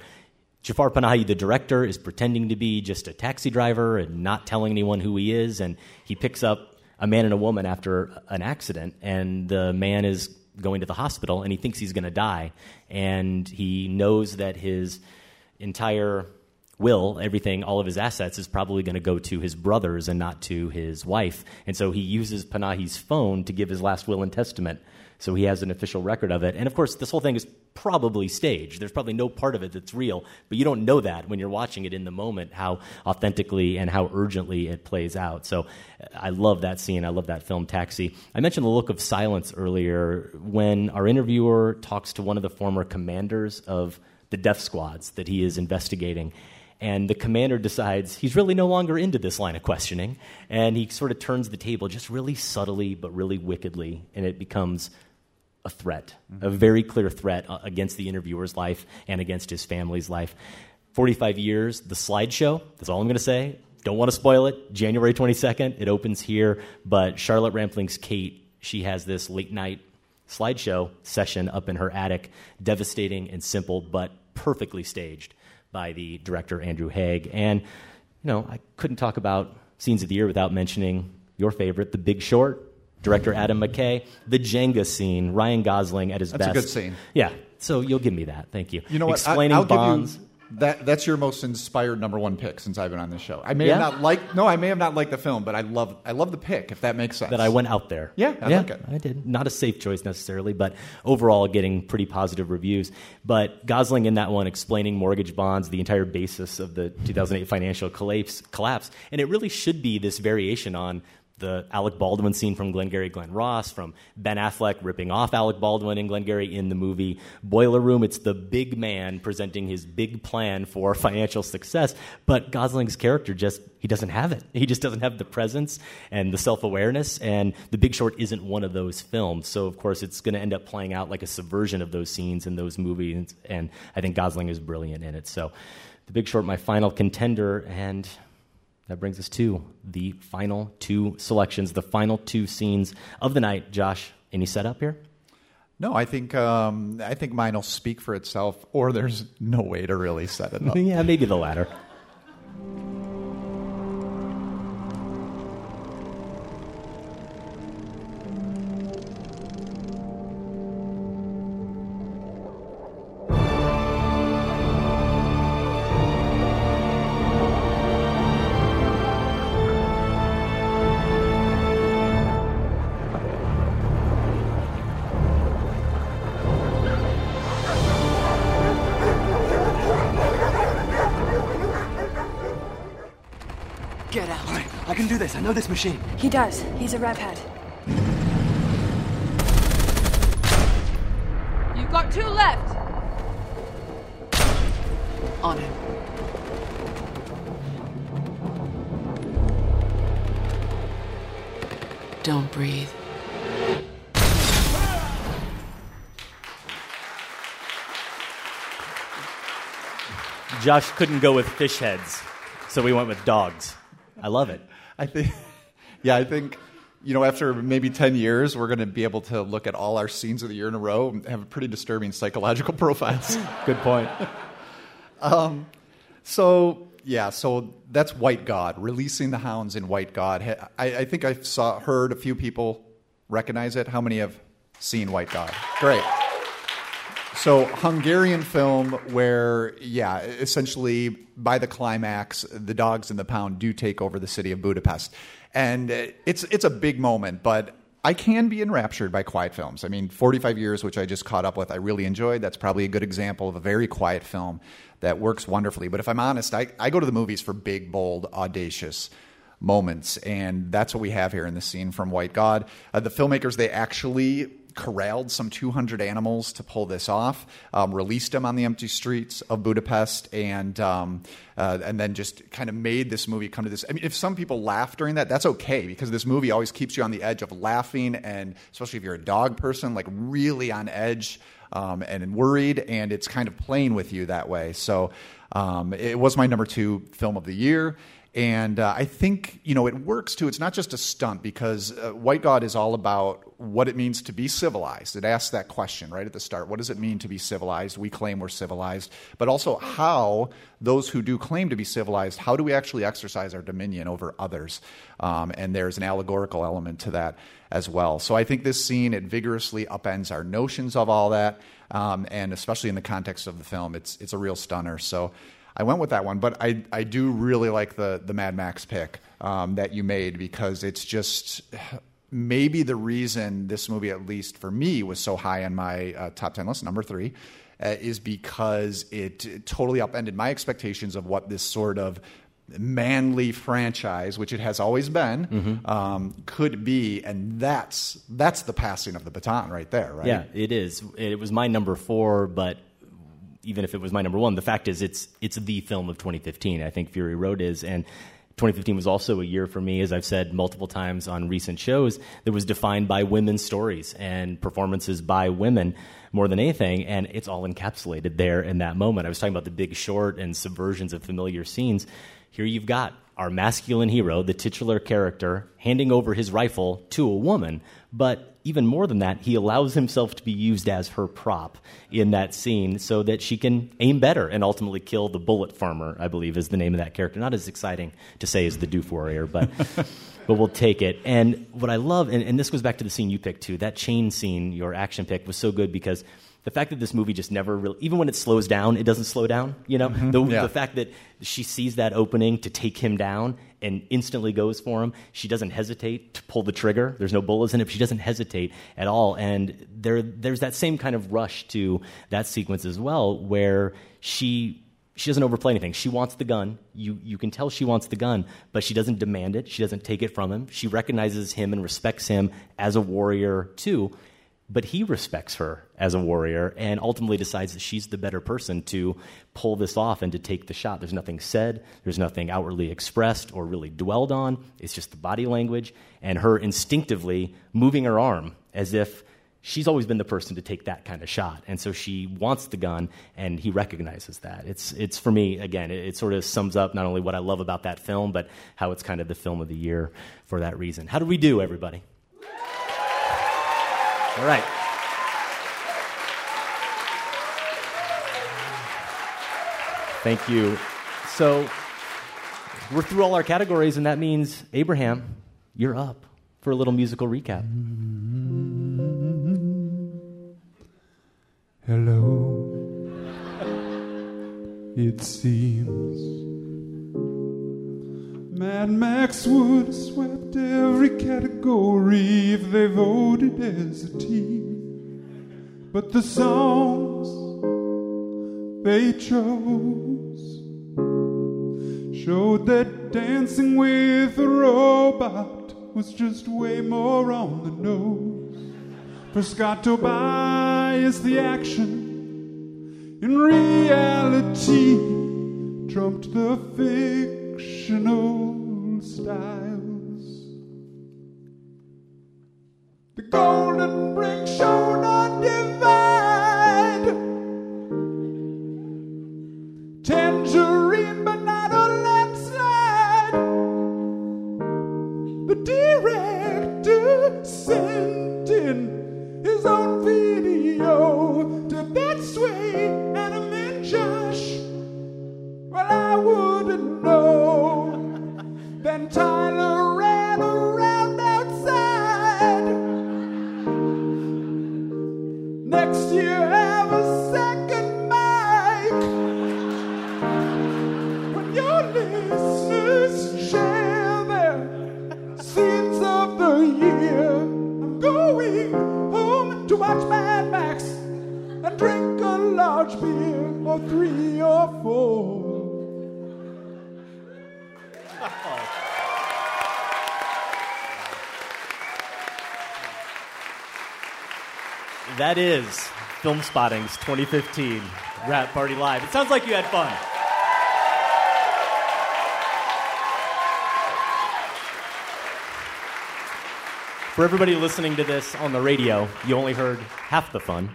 Jafar Panahi, the director, is pretending to be just a taxi driver and not telling anyone who he is. And he picks up a man and a woman after an accident, and the man is going to the hospital and he thinks he's going to die. And he knows that his entire will, everything, all of his assets is probably going to go to his brothers and not to his wife. And so he uses Panahi's phone to give his last will and testament. So he has an official record of it. And of course, this whole thing is probably staged. There's probably no part of it that's real, but you don't know that when you're watching it in the moment, how authentically and how urgently it plays out. So uh, I love that scene. I love that film, Taxi. I mentioned the look of silence earlier when our interviewer talks to one of the former commanders of the death squads that he is investigating. And the commander decides he's really no longer into this line of questioning. And he sort of turns the table just really subtly, but really wickedly. And it becomes a threat, mm-hmm. a very clear threat uh, against the interviewer's life and against his family's life. 45 years, the slideshow, that's all I'm going to say. Don't want to spoil it. January 22nd, it opens here. But Charlotte Rampling's Kate, she has this late night slideshow session up in her attic, devastating and simple, but perfectly staged by the director, Andrew Haigh. And, you know, I couldn't talk about scenes of the year without mentioning your favorite, The Big Short director Adam McKay. The Jenga scene, Ryan Gosling at his That's best. That's a good scene. Yeah. So you'll give me that. Thank you. You know what? Explaining I, will bonds. Give you that that's your most inspired number one pick since I've been on this show. I may Yeah? have not like no, I may have not liked the film, but I love I love the pick if that makes sense. that I went out there. Yeah, I yeah, like it. I did. Not a safe choice necessarily, but overall getting pretty positive reviews. But Gosling in that one explaining mortgage bonds, the entire basis of the 2008 financial collapse, collapse, and it really should be this variation on the Alec Baldwin scene from Glengarry Glen Ross, from Ben Affleck ripping off Alec Baldwin and Glengarry in the movie Boiler Room. It's the big man presenting his big plan for financial success, but Gosling's character just he doesn't have it. He just doesn't have the presence and the self-awareness and The Big Short isn't one of those films. So of course it's going to end up playing out like a subversion of those scenes in those movies and I think Gosling is brilliant in it. So The Big Short my final contender and that brings us to the final two selections, the final two scenes of the night. Josh, any setup here? No, I think um, I think mine will speak for itself, or there's no way to really set it up. yeah, maybe the latter. Know this machine. He does. He's a rev head. You've got two left. On him. Don't breathe. Josh couldn't go with fish heads, so we went with dogs. I love it. I think, yeah, I think, you know, after maybe 10 years, we're going to be able to look at all our scenes of the year in a row and have a pretty disturbing psychological profiles. Good point. um, so, yeah, so that's White God, releasing the hounds in White God. I, I think I saw, heard a few people recognize it. How many have seen White God? Great. So, Hungarian film where, yeah, essentially by the climax, the dogs in the pound do take over the city of Budapest. And it's, it's a big moment, but I can be enraptured by quiet films. I mean, 45 years, which I just caught up with, I really enjoyed. That's probably a good example of a very quiet film that works wonderfully. But if I'm honest, I, I go to the movies for big, bold, audacious moments. And that's what we have here in the scene from White God. Uh, the filmmakers, they actually corralled some 200 animals to pull this off, um, released them on the empty streets of Budapest, and um, uh, and then just kind of made this movie come to this. I mean, if some people laugh during that, that's okay because this movie always keeps you on the edge of laughing, and especially if you're a dog person, like really on edge um, and worried, and it's kind of playing with you that way. So um, it was my number two film of the year. And uh, I think you know it works too. It's not just a stunt because uh, White God is all about what it means to be civilized. It asks that question right at the start. What does it mean to be civilized? We claim we're civilized, but also how those who do claim to be civilized, how do we actually exercise our dominion over others? Um, and there's an allegorical element to that as well. So I think this scene it vigorously upends our notions of all that, um, and especially in the context of the film, it's it's a real stunner. So. I went with that one, but I, I do really like the the Mad Max pick um, that you made because it's just maybe the reason this movie, at least for me, was so high on my uh, top ten list, number three, uh, is because it, it totally upended my expectations of what this sort of manly franchise, which it has always been, Mm-hmm. um, could be, and that's that's the passing of the baton right there, right? Yeah, it is. It was my number four, but even if it was my number one, the fact is it's it's the film of 2015. I think Fury Road is, and 2015 was also a year for me, as I've said multiple times on recent shows, that was defined by women's stories and performances by women more than anything, and it's all encapsulated there in that moment. I was talking about the Big Short and subversions of familiar scenes. Here you've got our masculine hero, the titular character, handing over his rifle to a woman, but even more than that, he allows himself to be used as her prop in that scene so that she can aim better and ultimately kill the bullet farmer, I believe is the name of that character. Not as exciting to say as the Doof Warrior, but. but we'll take it. And what I love, and, and this goes back to the scene you picked too, that chain scene, your action pick, was so good because the fact that this movie just never really, even when it slows down, it doesn't slow down. You know, Mhm. the, Yeah. the fact that she sees that opening to take him down and instantly goes for him. She doesn't hesitate to pull the trigger. There's no bullets in it. She doesn't hesitate at all. And there, there's that same kind of rush to that sequence as well, where she she doesn't overplay anything. She wants the gun. You you can tell she wants the gun, but she doesn't demand it. She doesn't take it from him. She recognizes him and respects him as a warrior too. But he respects her as a warrior and ultimately decides that she's the better person to pull this off and to take the shot. There's nothing said, there's nothing outwardly expressed or really dwelled on. It's just the body language and her instinctively moving her arm as if she's always been the person to take that kind of shot. And so she wants the gun and he recognizes that. It's, it's for me, again, it, it sort of sums up not only what I love about that film, but how it's kind of the film of the year for that reason. How do we do, everybody? All right. Thank you. So we're through all our categories, and that means, Abraham, you're up for a little musical recap. Hello. It seems Mad Max would have swept every category if they voted as a team. But the songs they chose showed that dancing with a robot was just way more on the nose. For Scott Tobias, the action in reality trumped the fictional styles. The golden brick showed on divide. Tangerine, but not a landslide. The director sent in his own video to that sway and Josh. Well, I wouldn't watch Mad Max and drink a large beer or three or four. That is Filmspotting's 2015 Wrap Party Live. It sounds like you had fun. For everybody listening to this on the radio, you only heard half the fun.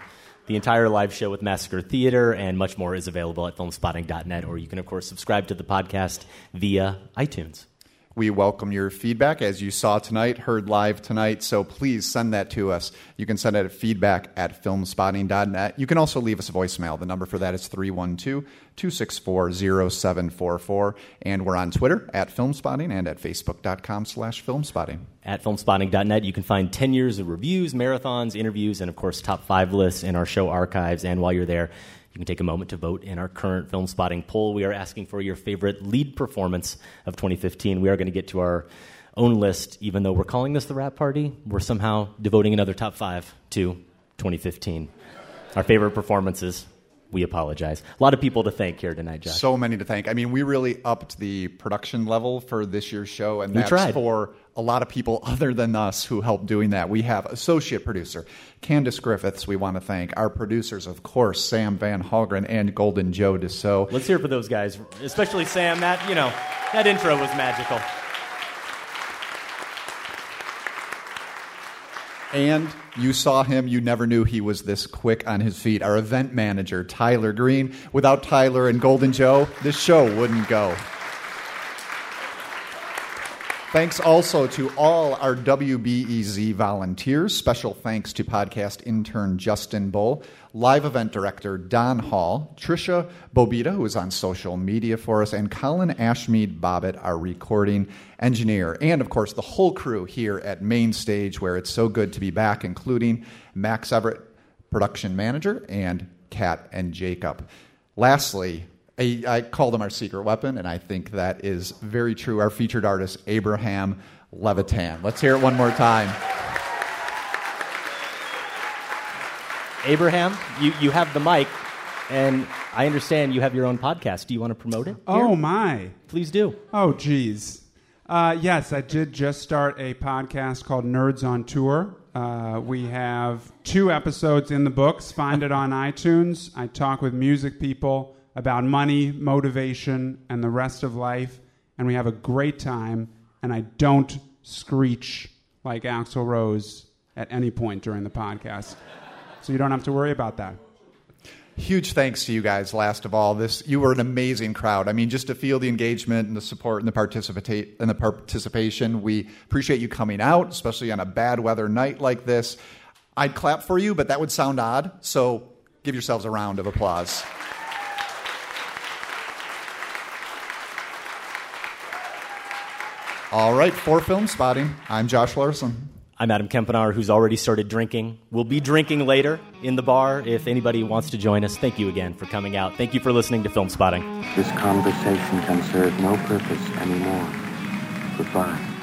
The entire live show with Massacre Theatre and much more is available at filmspotting.net, or you can, of course, subscribe to the podcast via iTunes. We welcome your feedback as you saw tonight, heard live tonight. So please send that to us. You can send it at feedback at filmspotting.net. You can also leave us a voicemail. The number for that is 312 264 0744. And we're on Twitter at Filmspotting and at facebook.com slash filmspotting. At filmspotting.net, you can find 10 years of reviews, marathons, interviews, and of course, top five lists in our show archives. And while you're there, you can take a moment to vote in our current Filmspotting poll. We are asking for your favorite lead performance of 2015. We are going to get to our own list, even though we're calling this the wrap party. We're somehow devoting another top five to 2015. Our favorite performances. We apologize. A lot of people to thank here tonight, Josh. So many to thank. I mean, we really upped the production level for this year's show, and We that's tried. for a lot of people other than us who helped doing that. We have associate producer Candace Griffiths. We want to thank our producers, of course, Sam Van Hallgren and Golden Joe Deso. Let's hear for those guys, especially Sam. That, you know, that intro was magical. And you saw him, you never knew he was this quick on his feet. Our event manager, Tyler Green. Without Tyler and Golden Joe, this show wouldn't go. Thanks also to all our WBEZ volunteers. Special thanks to podcast intern Justin Bull, live event director Don Hall, Trisha Bobita, who is on social media for us, and Colin Ashmead Bobbitt, our recording engineer, and of course the whole crew here at Mayne Stage, where it's so good to be back, including Max Everett, production manager, and Kat and Jacob. Lastly, I, I call them our secret weapon, and I think that is very true. Our featured artist, Abraham Levitan. Let's hear it one more time. Abraham, you, you have the mic, and I understand you have your own podcast. Do you want to promote it? Oh my! Please do. Oh geez. Uh, yes, I did just start a podcast called Nerds on Tour. Uh, we have two episodes in the books. Find it on iTunes. I talk with music people about money, motivation, and the rest of life, and we have a great time. And I don't screech like Axl Rose at any point during the podcast, so you don't have to worry about that. Huge thanks to you guys. Last of all, this you were an amazing crowd. I mean, just to feel the engagement and the support and the participate and the participation. We appreciate you coming out, especially on a bad weather night like this. I'd clap for you, but that would sound odd. So give yourselves a round of applause. All right, for Filmspotting, I'm Josh Larsen. I'm Adam Kempenaar, who's already started drinking. We'll be drinking later in the bar if anybody wants to join us. Thank you again for coming out. Thank you for listening to Filmspotting. This conversation can serve no purpose anymore. Goodbye.